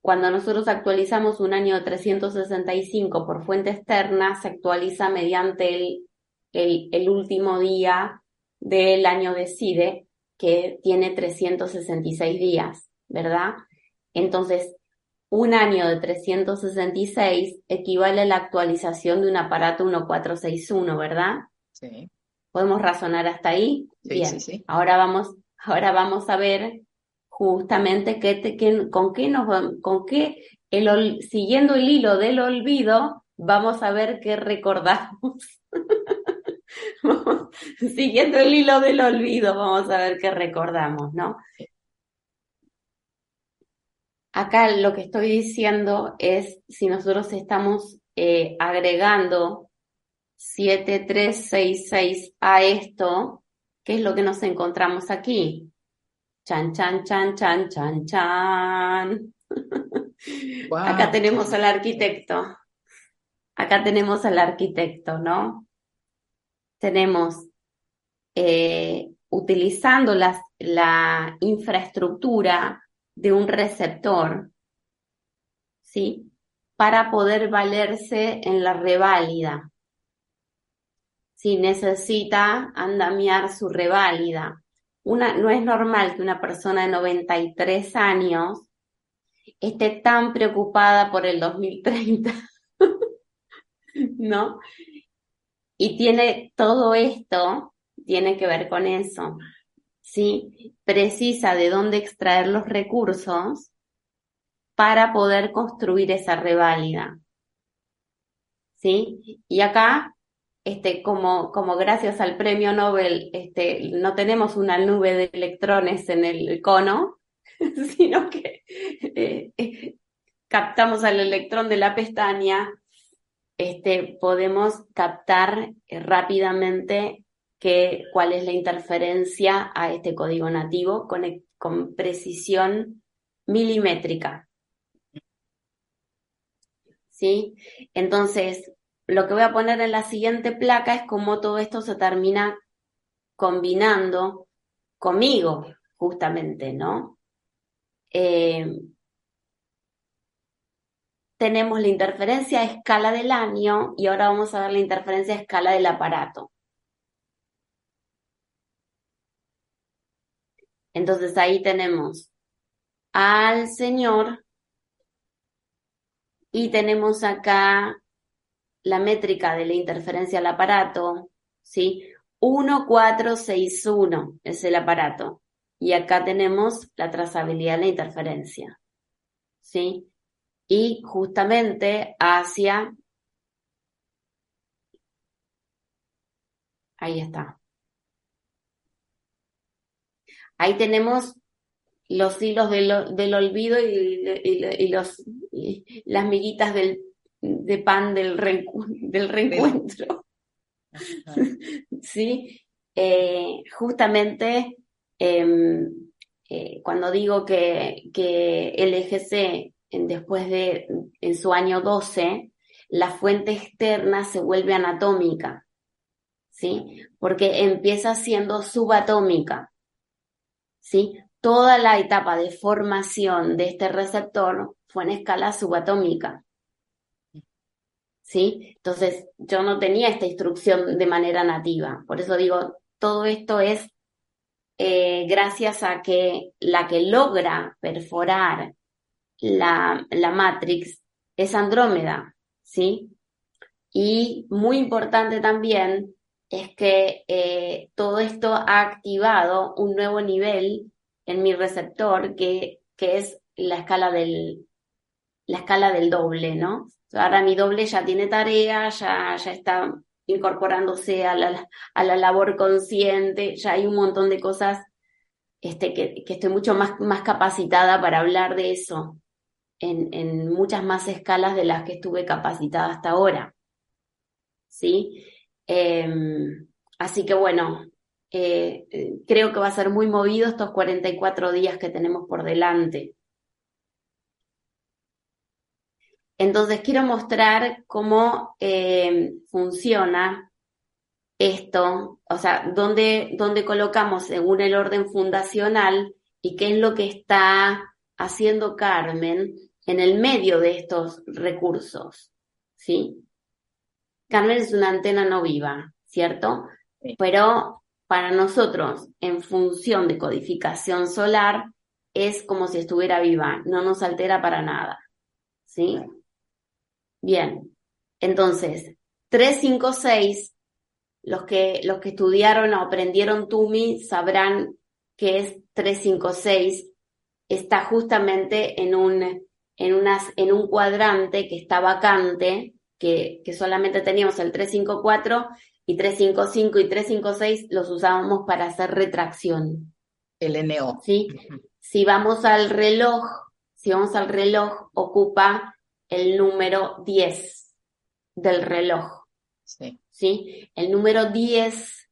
cuando nosotros actualizamos un año 365 por fuente externa, se actualiza mediante el, el, el último día del año de CIDE, que tiene 366 días, ¿verdad? Entonces, un año de 366 equivale a la actualización de un aparato 1461, ¿verdad? Sí. ¿Podemos razonar hasta ahí? Bien. Ahora vamos, ahora vamos a ver justamente qué, con qué nos con qué el, siguiendo el hilo del olvido vamos a ver qué recordamos. siguiendo el hilo del olvido vamos a ver qué recordamos, ¿no? Acá lo que estoy diciendo es si nosotros estamos eh, agregando 7366 a esto, ¿qué es lo que nos encontramos aquí? Chan, chan, chan, chan, chan, chan. Acá tenemos al arquitecto. Acá tenemos al arquitecto, ¿no? Tenemos eh, utilizando la infraestructura de un receptor, ¿sí? Para poder valerse en la reválida si necesita andamiar su reválida. Una, no es normal que una persona de 93 años esté tan preocupada por el 2030, ¿no? Y tiene todo esto, tiene que ver con eso, ¿sí? Precisa de dónde extraer los recursos para poder construir esa reválida, ¿sí? Y acá este, como, como gracias al premio Nobel, este, no tenemos una nube de electrones en el cono, sino que eh, captamos al electrón de la pestaña, este, podemos captar eh, rápidamente que, cuál es la interferencia a este código nativo con, con precisión milimétrica. ¿Sí? Entonces, lo que voy a poner en la siguiente placa es cómo todo esto se termina combinando conmigo, justamente, ¿no? Eh, tenemos la interferencia a escala del año y ahora vamos a ver la interferencia a escala del aparato. Entonces ahí tenemos al Señor y tenemos acá la métrica de la interferencia al aparato, ¿sí? 1461 es el aparato. Y acá tenemos la trazabilidad de la interferencia, ¿sí? Y justamente hacia... Ahí está. Ahí tenemos los hilos del, del olvido y, los, las miguitas del de pan del, del reencuentro. sí, eh, justamente em, eh, cuando digo que, que el EGC después de en su año 12, la fuente externa se vuelve anatómica, ¿sí? Porque empieza siendo subatómica, ¿sí? Toda la etapa de formación de este receptor fue en escala subatómica. ¿sí? Entonces, yo no tenía esta instrucción de manera nativa. Por eso digo, todo esto es eh, gracias a que la que logra perforar la, la Matrix es Andrómeda, ¿sí? Y muy importante también es que eh, todo esto ha activado un nuevo nivel en mi receptor que, que es la escala del, la escala del doble, ¿no? Ahora mi doble ya tiene tarea, ya, ya está incorporándose a la, a la labor consciente, ya hay un montón de cosas este, que, que estoy mucho más, más capacitada para hablar de eso en, en muchas más escalas de las que estuve capacitada hasta ahora. ¿Sí? Em, así que bueno, eh, eh, creo que va a ser muy movido estos 44 días que tenemos por delante. Entonces quiero mostrar cómo eh, funciona esto, o sea, dónde, dónde colocamos según el orden fundacional y qué es lo que está haciendo Carmen en el medio de estos recursos, ¿sí? Carmen es una antena no viva, ¿cierto? Pero para nosotros, en función de codificación solar, es como si estuviera viva, no nos altera para nada, ¿sí? Bien, entonces, 356, los que, los que estudiaron o aprendieron Tumi sabrán que es 356, está justamente en un, en, unas, en un cuadrante que está vacante, que, que solamente teníamos el 354 y 355 y 356 los usábamos para hacer retracción. El NO. ¿Sí? Si vamos al reloj, si vamos al reloj, ocupa el número 10 del reloj. Sí. ¿sí? El número 10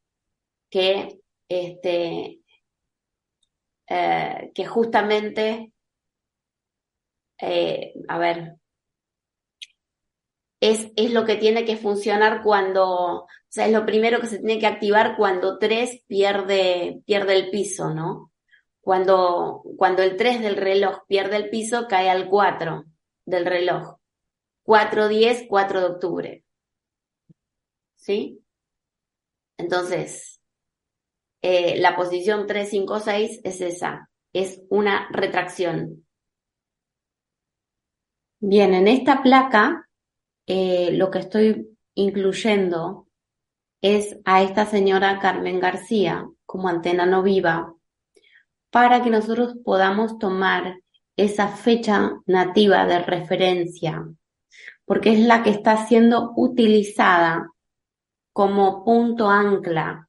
que, este, eh, que justamente, eh, a ver, es, es, lo que tiene que funcionar cuando, o sea, es lo primero que se tiene que activar cuando 3 pierde, pierde el piso, ¿no? Cuando, cuando el 3 del reloj pierde el piso, cae al 4 del reloj. 4-10, 4 de octubre. ¿Sí? Entonces, eh, la posición 3-5-6 es esa, es una retracción. Bien, en esta placa eh, lo que estoy incluyendo es a esta señora Carmen García como antena no viva para que nosotros podamos tomar esa fecha nativa de referencia, porque es la que está siendo utilizada como punto ancla,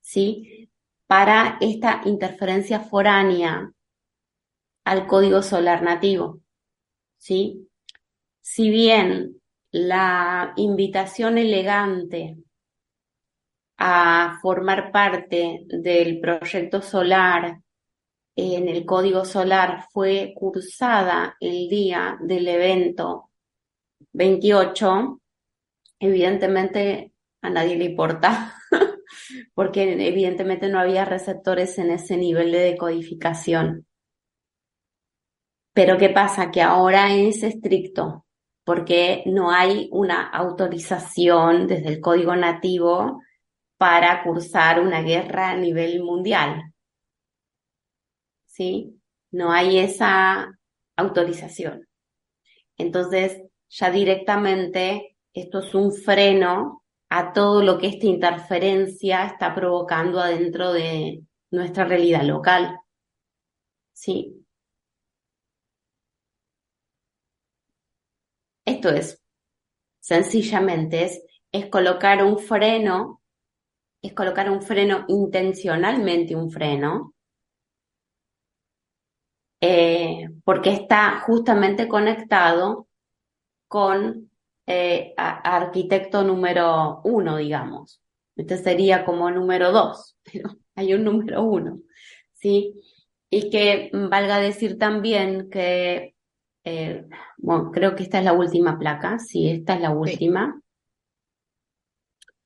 ¿sí? Para esta interferencia foránea al código solar nativo, ¿sí? Si bien la invitación elegante a formar parte del proyecto solar en el código solar fue cursada el día del evento 28, evidentemente a nadie le importa, porque evidentemente no había receptores en ese nivel de decodificación. Pero ¿qué pasa? Que ahora es estricto, porque no hay una autorización desde el código nativo para cursar una guerra a nivel mundial. ¿Sí? No hay esa autorización. Entonces, ya directamente esto es un freno a todo lo que esta interferencia está provocando adentro de nuestra realidad local. Sí. Esto es, sencillamente, es, es colocar un freno es colocar un freno intencionalmente, un freno, eh, porque está justamente conectado con eh, arquitecto número uno, digamos. Este sería como número dos, pero hay un número uno, ¿sí? Y que valga decir también que, eh, bueno, creo que esta es la última placa, sí, esta es la última.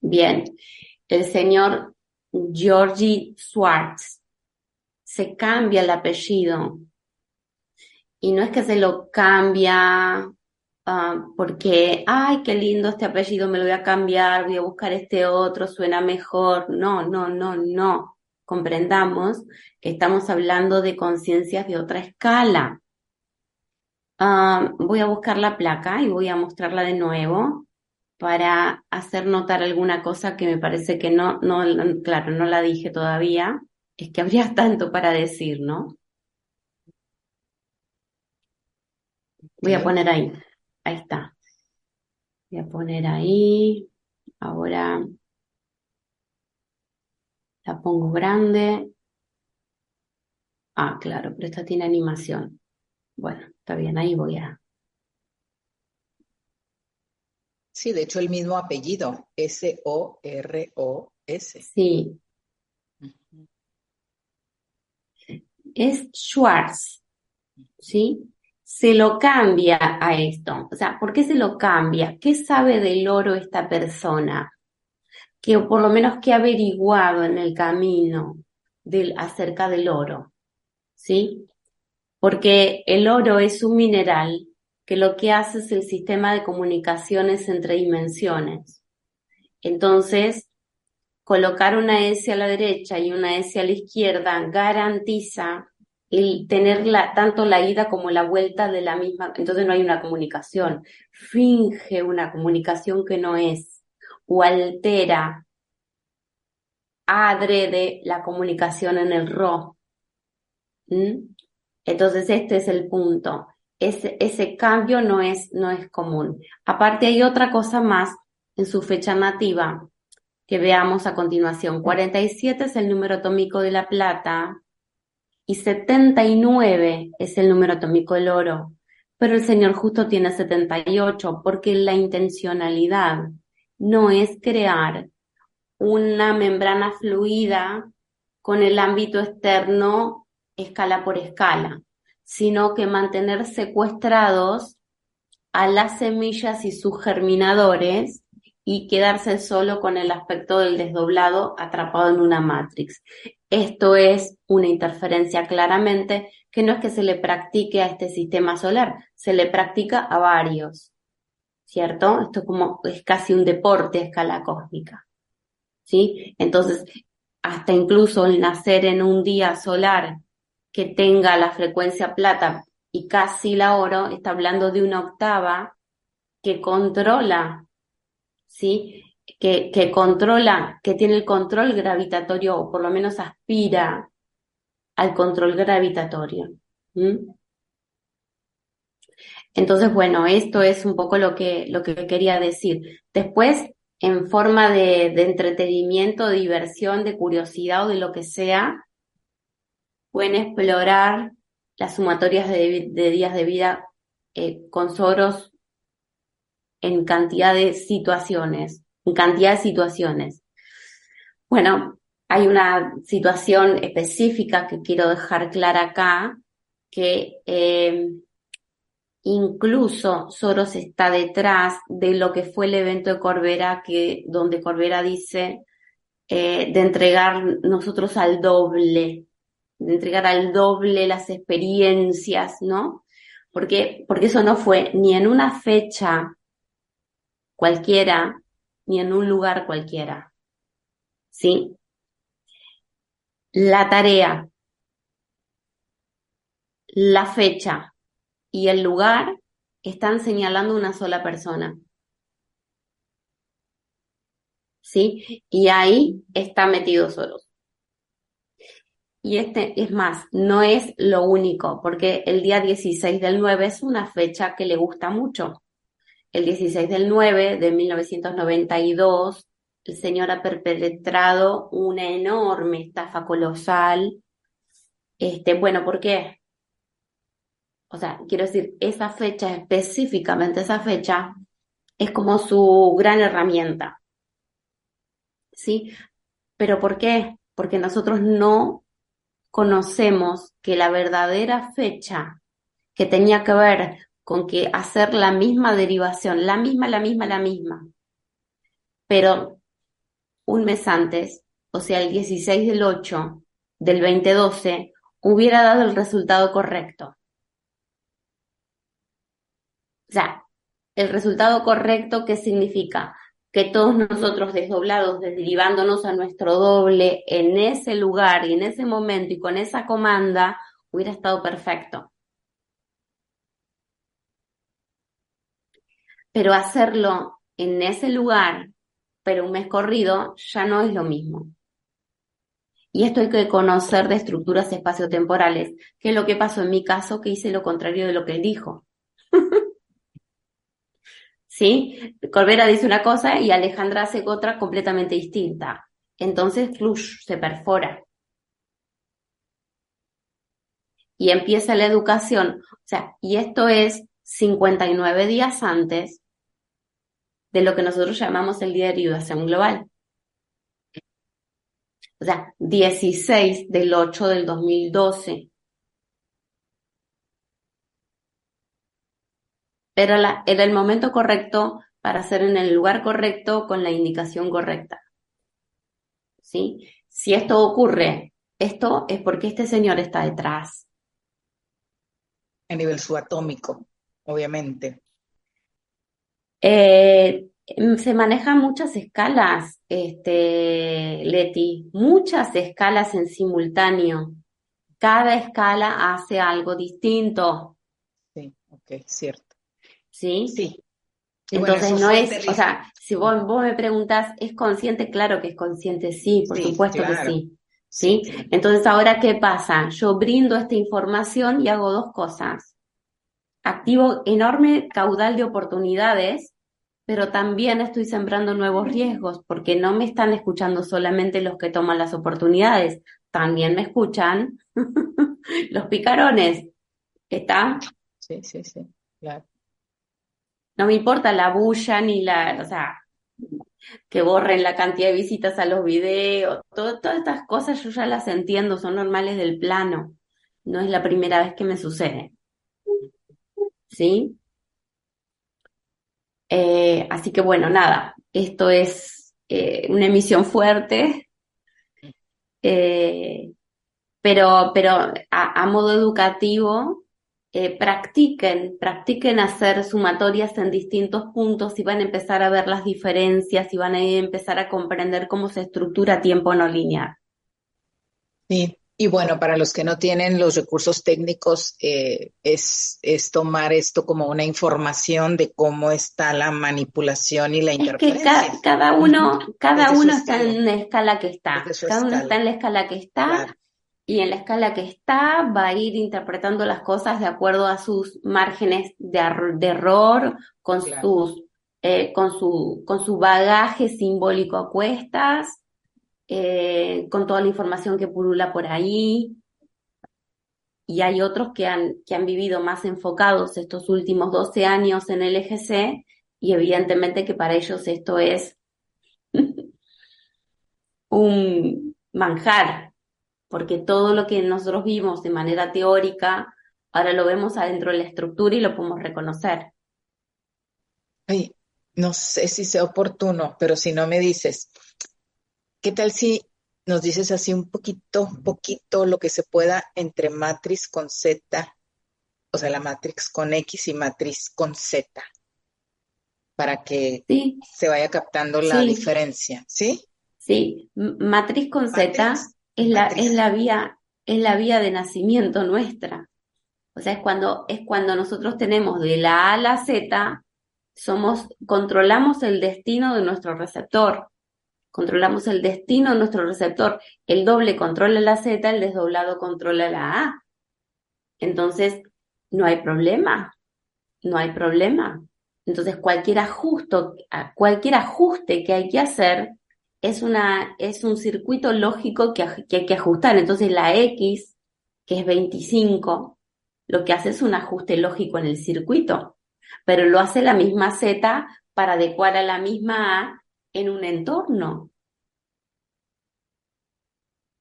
Bien, el señor Georgie Swartz. Se cambia el apellido. Y no es que se lo cambia ah, porque, ay, qué lindo este apellido, me lo voy a cambiar, voy a buscar este otro, suena mejor. No, no, no, no. Comprendamos que estamos hablando de conciencias de otra escala. Ah, voy a buscar la placa y voy a mostrarla de nuevo para hacer notar alguna cosa que me parece que no, no, claro, no la dije todavía, es que habría tanto para decir, ¿no? Voy a poner ahí, ahí está. Voy a poner ahí, ahora la pongo grande. Ah, claro, pero esta tiene animación. Bueno, está bien, ahí voy a, Sí, de hecho el mismo apellido, S-O-R-O-S. Sí. Es Schwartz, ¿sí? Se lo cambia a esto. O sea, ¿por qué se lo cambia? ¿Qué sabe del oro esta persona? Que por lo menos que ha averiguado en el camino del, acerca del oro, ¿sí? Porque el oro es un mineral que lo que hace es el sistema de comunicaciones entre dimensiones. Entonces, colocar una S a la derecha y una S a la izquierda garantiza el tener tanto la ida como la vuelta de la misma, entonces no hay una comunicación, finge una comunicación que no es o altera adrede la comunicación en el RO. ¿Mm? Entonces este es el punto ese, cambio no es, no es común. Aparte hay otra cosa más en su fecha nativa que veamos a continuación. 47 es el número atómico de la plata y 79 es el número atómico del oro. Pero el Señor justo tiene 78 porque la intencionalidad no es crear una membrana fluida con el ámbito externo escala por escala sino que mantener secuestrados a las semillas y sus germinadores y quedarse solo con el aspecto del desdoblado atrapado en una matrix. Esto es una interferencia claramente que no es que se le practique a este sistema solar, se le practica a varios, ¿cierto? Esto como es casi un deporte a escala cósmica, ¿sí? Entonces, hasta incluso el nacer en un día solar que tenga la frecuencia plata y casi la oro está hablando de una octava que controla, ¿sí? Que, que controla, que tiene el control gravitatorio, o por lo menos aspira al control gravitatorio. Entonces, bueno, esto es un poco lo que, lo que quería decir. Después, en forma de, de entretenimiento, de diversión, de curiosidad o de lo que sea, pueden explorar las sumatorias de, días de vida eh, con Soros en cantidad de situaciones, en cantidad de situaciones. Bueno, hay una situación específica que quiero dejar clara acá, que eh, incluso Soros está detrás de lo que fue el evento de Corbera, que, donde Corbera dice eh, de entregar nosotros al doble, de entregar al doble las experiencias, ¿no? Porque, porque eso no fue ni en una fecha cualquiera, ni en un lugar cualquiera. ¿Sí? La tarea, la fecha y el lugar están señalando una sola persona. ¿Sí? Y ahí está metido Soros. Y este es más, no es lo único, porque el día 16 del 9 es una fecha que le gusta mucho. El 16 del 9 de 1992, el señor ha perpetrado una enorme estafa colosal. Este, bueno, ¿por qué? O sea, quiero decir, esa fecha, específicamente esa fecha, es como su gran herramienta. ¿Sí? ¿Pero por qué? Porque nosotros no conocemos que la verdadera fecha que tenía que ver con que hacer la misma derivación, la misma, la misma, la misma, pero un mes antes, o sea, el 16 del 8 del 2012, hubiera dado el resultado correcto. O sea, el resultado correcto, ¿qué significa? Que todos nosotros desdoblados, derivándonos a nuestro doble en ese lugar y en ese momento y con esa comanda, hubiera estado perfecto. Pero hacerlo en ese lugar, pero un mes corrido, ya no es lo mismo. Y esto hay que conocer de estructuras espaciotemporales, que es lo que pasó en mi caso, que hice lo contrario de lo que él dijo. ¿sí? Corbera dice una cosa y Alejandra hace otra completamente distinta. Entonces, flush, se perfora. Y empieza la educación. O sea, y esto es 59 días antes de lo que nosotros llamamos el Día de Derivación Global. O sea, 16 del 8 del 2012. Era, era el momento correcto para hacer en el lugar correcto con la indicación correcta. ¿Sí? Si esto ocurre, esto es porque este señor está detrás. A nivel subatómico, obviamente. Eh, se manejan muchas escalas, este, Leti, muchas escalas en simultáneo. Cada escala hace algo distinto. Sí, ok, cierto. ¿Sí? Sí. Entonces no es, o sea, si vos, vos me preguntas, ¿es consciente? Claro que es consciente, sí, por supuesto que sí. ¿Sí? Entonces ahora, ¿qué pasa? Yo brindo esta información y hago dos cosas. Activo enorme caudal de oportunidades, pero también estoy sembrando nuevos riesgos, porque no me están escuchando solamente los que toman las oportunidades, también me escuchan los picarones. ¿Está? Sí, sí, sí, claro. No me importa la bulla ni la, o sea, que borren la cantidad de visitas a los videos, todas estas cosas yo ya las entiendo, son normales del plano. No es la primera vez que me sucede. ¿Sí? Eh, así que bueno, nada, esto es eh, una emisión fuerte, eh, pero, pero a, a modo educativo eh, practiquen, practiquen hacer sumatorias en distintos puntos y van a empezar a ver las diferencias y van a empezar a comprender cómo se estructura tiempo no lineal. Sí, Y bueno, para los que no tienen los recursos técnicos, eh, es, es tomar esto como una información de cómo está la manipulación y la Es que ca- cada uno, cada Desde uno está escala. en la escala que está. Cada uno está en la escala que está Claro. Y en la escala que está va a ir interpretando las cosas de acuerdo a sus márgenes de, error, con Claro. sus, eh, con su, con su bagaje simbólico a cuestas, eh, con toda la información que pulula por ahí. Y hay otros que han, que han vivido más enfocados estos últimos 12 años en el EGC y evidentemente que para ellos esto es un manjar, porque todo lo que nosotros vimos de manera teórica, ahora lo vemos adentro de la estructura y lo podemos reconocer. Ay, no sé si sea oportuno, pero si no me dices, ¿qué tal si nos dices así un poquito, poquito lo que se pueda entre matriz con Z, o sea, la matrix con X y matriz con Z, para que Sí, se vaya captando la Sí. diferencia, ¿sí? sí. Matriz con Z es la, es la vía, es la vía de nacimiento nuestra. O sea, es cuando, es cuando nosotros tenemos de la A a la Z, somos, controlamos el destino de nuestro receptor. Controlamos el destino de nuestro receptor. El doble controla la Z, el desdoblado controla la A. Entonces, no hay problema. No hay problema. Entonces, cualquier ajuste, cualquier ajuste que hay que hacer es una, es un circuito lógico que, hay que ajustar. Entonces, la X, que es 25, lo que hace es un ajuste lógico en el circuito, pero lo hace la misma Z para adecuar a la misma A en un entorno.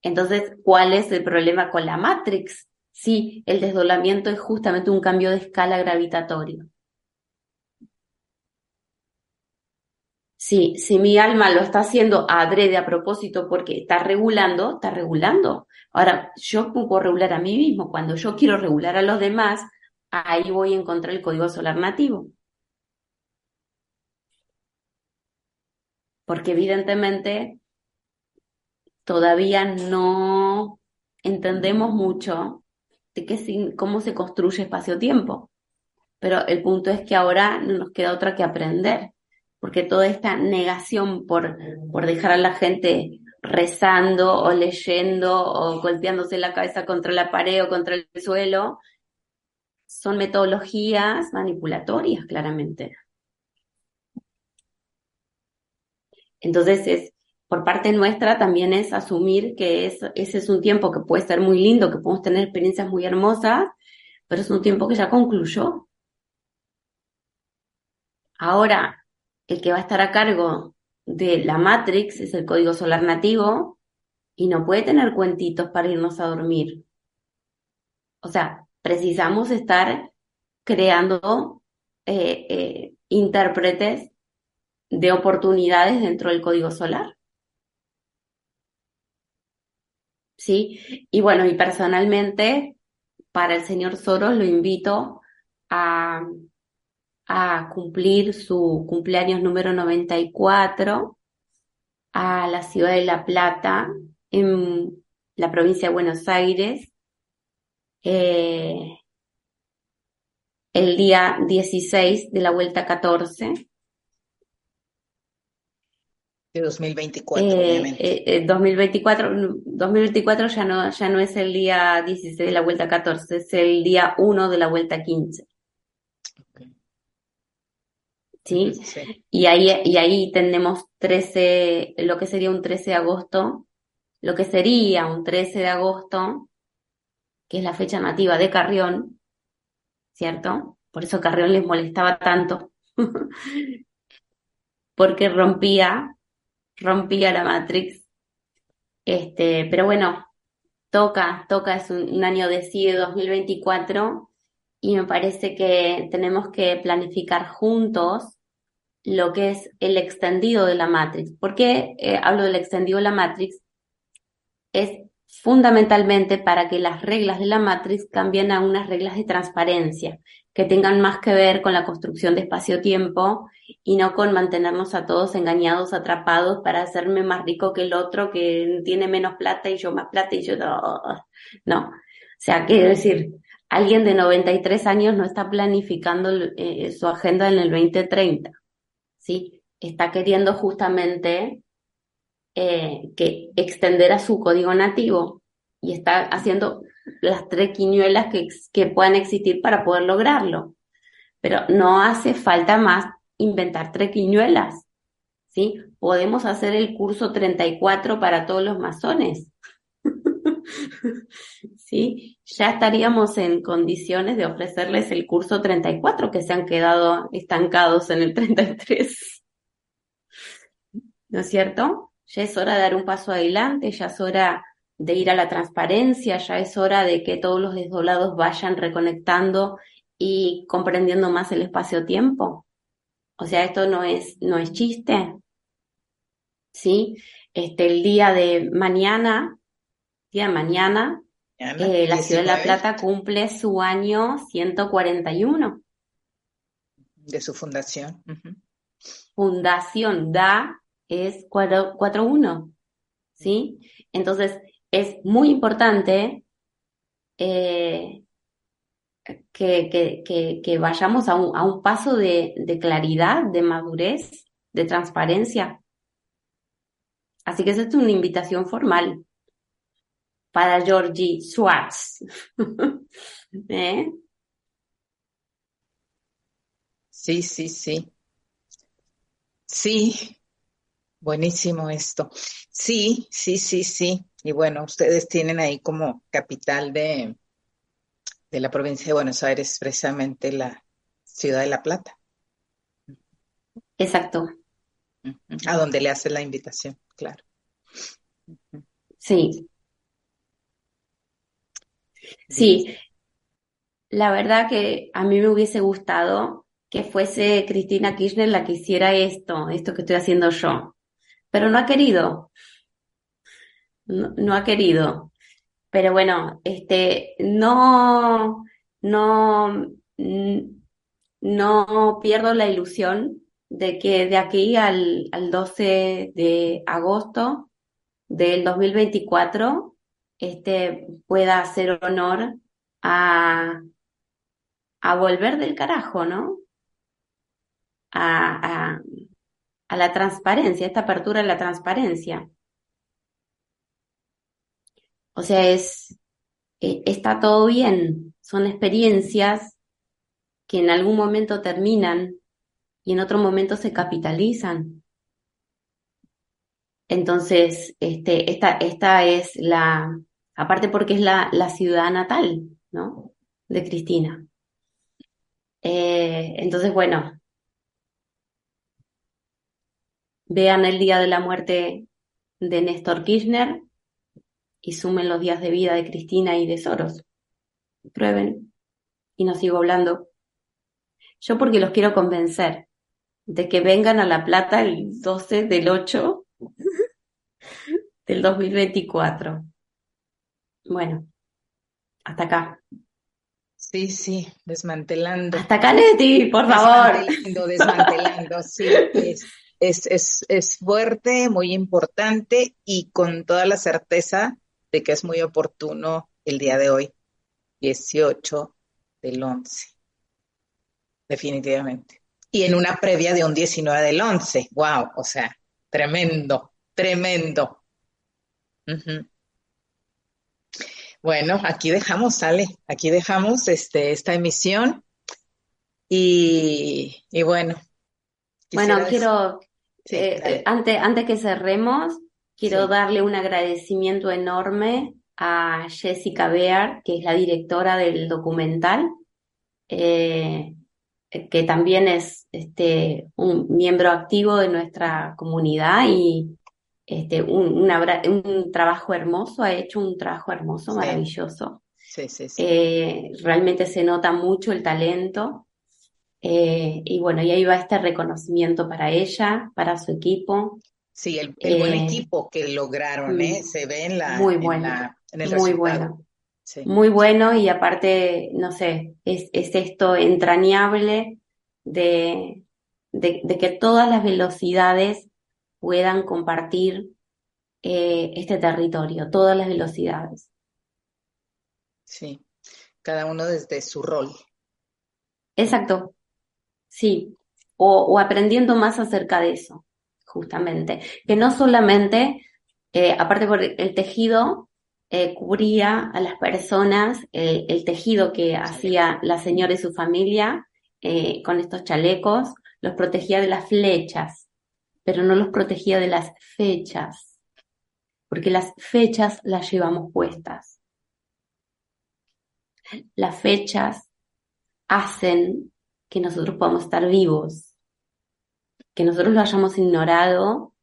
Entonces, ¿cuál es el problema con la Matrix? Sí, el desdoblamiento es justamente un cambio de escala gravitatorio. Sí, si mi alma lo está haciendo adrede a propósito porque está regulando, está regulando. Ahora, yo puedo regular a mí mismo. Cuando yo quiero regular a los demás, ahí voy a encontrar el código solar nativo. Porque evidentemente todavía no entendemos mucho de qué, cómo se construye espacio-tiempo. Pero el punto es que ahora no nos queda otra que aprender, porque toda esta negación por, por dejar a la gente rezando o leyendo o golpeándose la cabeza contra la pared o contra el suelo, son metodologías manipulatorias, claramente. Entonces, es, por parte nuestra también es asumir que es, ese es un tiempo que puede ser muy lindo, que podemos tener experiencias muy hermosas, pero es un tiempo que ya concluyó. Ahora, el que va a estar a cargo de la Matrix es el código solar nativo y no puede tener cuentitos para irnos a dormir. O sea, precisamos estar creando eh, eh, intérpretes de oportunidades dentro del código solar. ¿Sí? Y bueno, y personalmente, para el señor Soros lo invito a, a cumplir su cumpleaños número 94 a la ciudad de La Plata, en la provincia de Buenos Aires, eh, el día 16 de la vuelta 14. De 2024, Eh, obviamente. eh, eh, 2024, no, 2024 ya no, ya no es el día 16 de la vuelta 14, es el día 1 de la vuelta 15. ¿Sí? Sí. Y ahí, y ahí tenemos 13, lo que sería un 13 de agosto, lo que sería un 13 de agosto, que es la fecha nativa de Carrión, ¿cierto? Por eso Carrión les molestaba tanto, porque rompía, rompía la Matrix. Este, pero bueno, toca, toca, es un, un año decidido 2024 y me parece que tenemos que planificar juntos lo que es el extendido de la Matrix. ¿Por qué eh, hablo del extendido de la Matrix? Es fundamentalmente para que las reglas de la Matrix cambien a unas reglas de transparencia, que tengan más que ver con la construcción de espacio-tiempo y no con mantenernos a todos engañados, atrapados para hacerme más rico que el otro que tiene menos plata y yo más plata y yo no. O sea, quiero decir, alguien de 93 años no está planificando eh, su agenda en el 2030, ¿sí? Está queriendo justamente eh, que extender a su código nativo y está haciendo las tres quiñuelas que, que puedan existir para poder lograrlo. Pero no hace falta más inventar tres quiñuelas, ¿sí? Podemos hacer el curso 34 para todos los masones. ¿Sí? Ya estaríamos en condiciones de ofrecerles el curso 34 que se han quedado estancados en el 33. ¿No es cierto? Ya es hora de dar un paso adelante, ya es hora de ir a la transparencia, ya es hora de que todos los desdoblados vayan reconectando y comprendiendo más el espacio-tiempo. O sea, esto no es, no es chiste. ¿Sí? Este, el día de mañana, día de mañana, eh, la ciudad de La Plata cumple su año 141. De su fundación. Fundación DA es 41. ¿Sí? Entonces, es muy importante eh, que, que, que, vayamos a un, a un paso de, de, claridad, de madurez, de transparencia. Así que esa es una invitación formal para Georgie Schwartz. ¿Eh? Sí, sí, sí. Sí, buenísimo esto. Sí, sí, sí, sí. Y bueno, ustedes tienen ahí como capital de, de la provincia de Buenos Aires, precisamente la ciudad de La Plata. Exacto. A donde le hace la invitación, claro. Sí. Sí. La verdad que a mí me hubiese gustado que fuese Cristina Kirchner la que hiciera esto, esto que estoy haciendo yo, pero no ha querido no, ha querido. Pero bueno, este, no, no, no pierdo la ilusión de que de aquí al, al 12 de agosto del 2024 este, pueda hacer honor a, a volver del carajo, ¿no? A, a, la transparencia, esta apertura a la transparencia. O sea, es, eh, está todo bien, son experiencias que en algún momento terminan y en otro momento se capitalizan. Entonces, este, esta, esta es la, aparte porque es la, la ciudad natal, ¿no? De Cristina. Eh, entonces, bueno, vean el día de la muerte de Néstor Kirchner, y sumen los días de vida de Cristina y de Soros. Prueben y no sigo hablando. Yo porque los quiero convencer de que vengan a La Plata el 12 del 8 del 2024. Bueno, hasta acá. Sí, sí, desmantelando. Hasta acá, Neti, por favor. Desmantelando, desmantelando, sí. Es, es, es fuerte, muy importante y con toda la certeza de que es muy oportuno el día de hoy, 18 del 11. Definitivamente. Y en una previa de un 19 del 11. ¡Wow! O sea, tremendo, tremendo. Bueno, aquí dejamos, sale, aquí dejamos este, esta emisión. Y, y bueno. Bueno, quiero, eh, antes, antes que cerremos, Quiero darle un agradecimiento enorme a Jessica Bear, que es la directora del documental, eh, que también es este, un miembro activo de nuestra comunidad y este, un, un, trabajo hermoso, ha hecho un trabajo hermoso, maravilloso. Sí, sí, sí. Eh, realmente se nota mucho el talento. Eh, y bueno, y ahí va este reconocimiento para ella, para su equipo, Sí, el, el buen Eh, equipo que lograron, ¿eh? mm, Se ve en la, muy en bueno, la, en el muy resultado. bueno, Sí, muy bueno y aparte, no sé, es, es esto entrañable de, de, de que todas las velocidades puedan compartir eh, este territorio, todas las velocidades. sí. Cada uno desde su rol. Exacto, sí, o, o aprendiendo más acerca de eso, justamente, que no solamente, eh, aparte por el tejido, eh, cubría a las personas, el, tejido que hacía la señora y su familia con estos chalecos, los protegía de las flechas, pero no los protegía de las fechas, porque las fechas las llevamos puestas. Las fechas hacen que nosotros podamos estar vivos, que nosotros lo hayamos ignorado,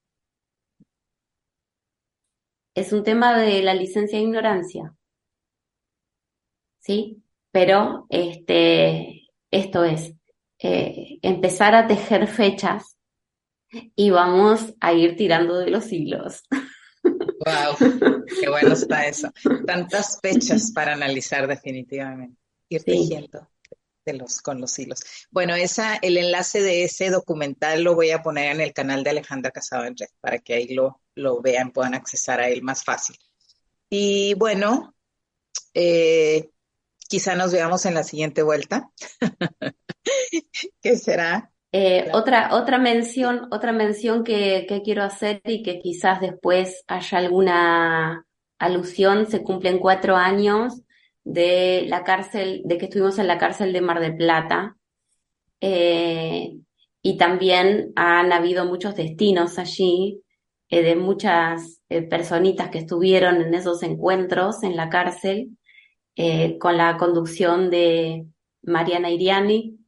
es un tema de la licencia de ignorancia, ¿sí? Pero este, esto es eh, empezar a tejer fechas y vamos a ir tirando de los hilos. Wow, qué bueno está eso. Tantas fechas para analizar definitivamente. Ir Sí. tejiendo de los, con los hilos. Bueno, esa, el enlace de ese documental lo voy a poner en el canal de Alejandra Casado en Red para que ahí lo, lo vean, puedan accesar a él más fácil. Y bueno, eh, quizá nos veamos en la siguiente vuelta. ¿Qué será? Eh, otra, otra mención, otra mención que, que quiero hacer y que quizás después haya alguna alusión, se cumplen cuatro años de la cárcel, de que estuvimos en la cárcel de Mar del Plata. Eh, y también han habido muchos destinos allí, eh, de muchas personitas que estuvieron en esos encuentros en la cárcel, con la conducción de Mariana Iriani,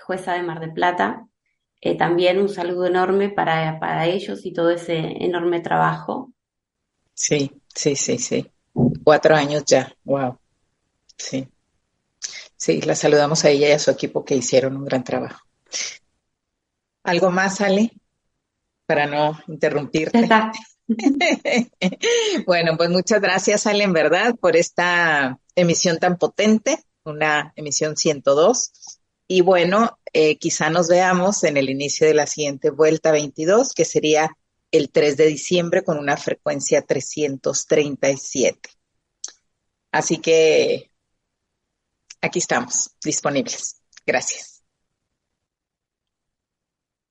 jueza de Mar del Plata. Eh, también un saludo enorme para, para ellos y todo ese enorme trabajo. Sí, sí, sí, sí. Cuatro años ya. Wow. Sí. Sí, la saludamos a ella y a su equipo que hicieron un gran trabajo. ¿Algo más, Ale? Para no interrumpirte. Bueno, pues muchas gracias, Ale, en verdad, por esta emisión tan potente, una emisión 102. Y bueno, eh, quizá nos veamos en el inicio de la siguiente vuelta 22, que sería el 3 de diciembre con una frecuencia 337. Así que aquí estamos, disponibles. Gracias.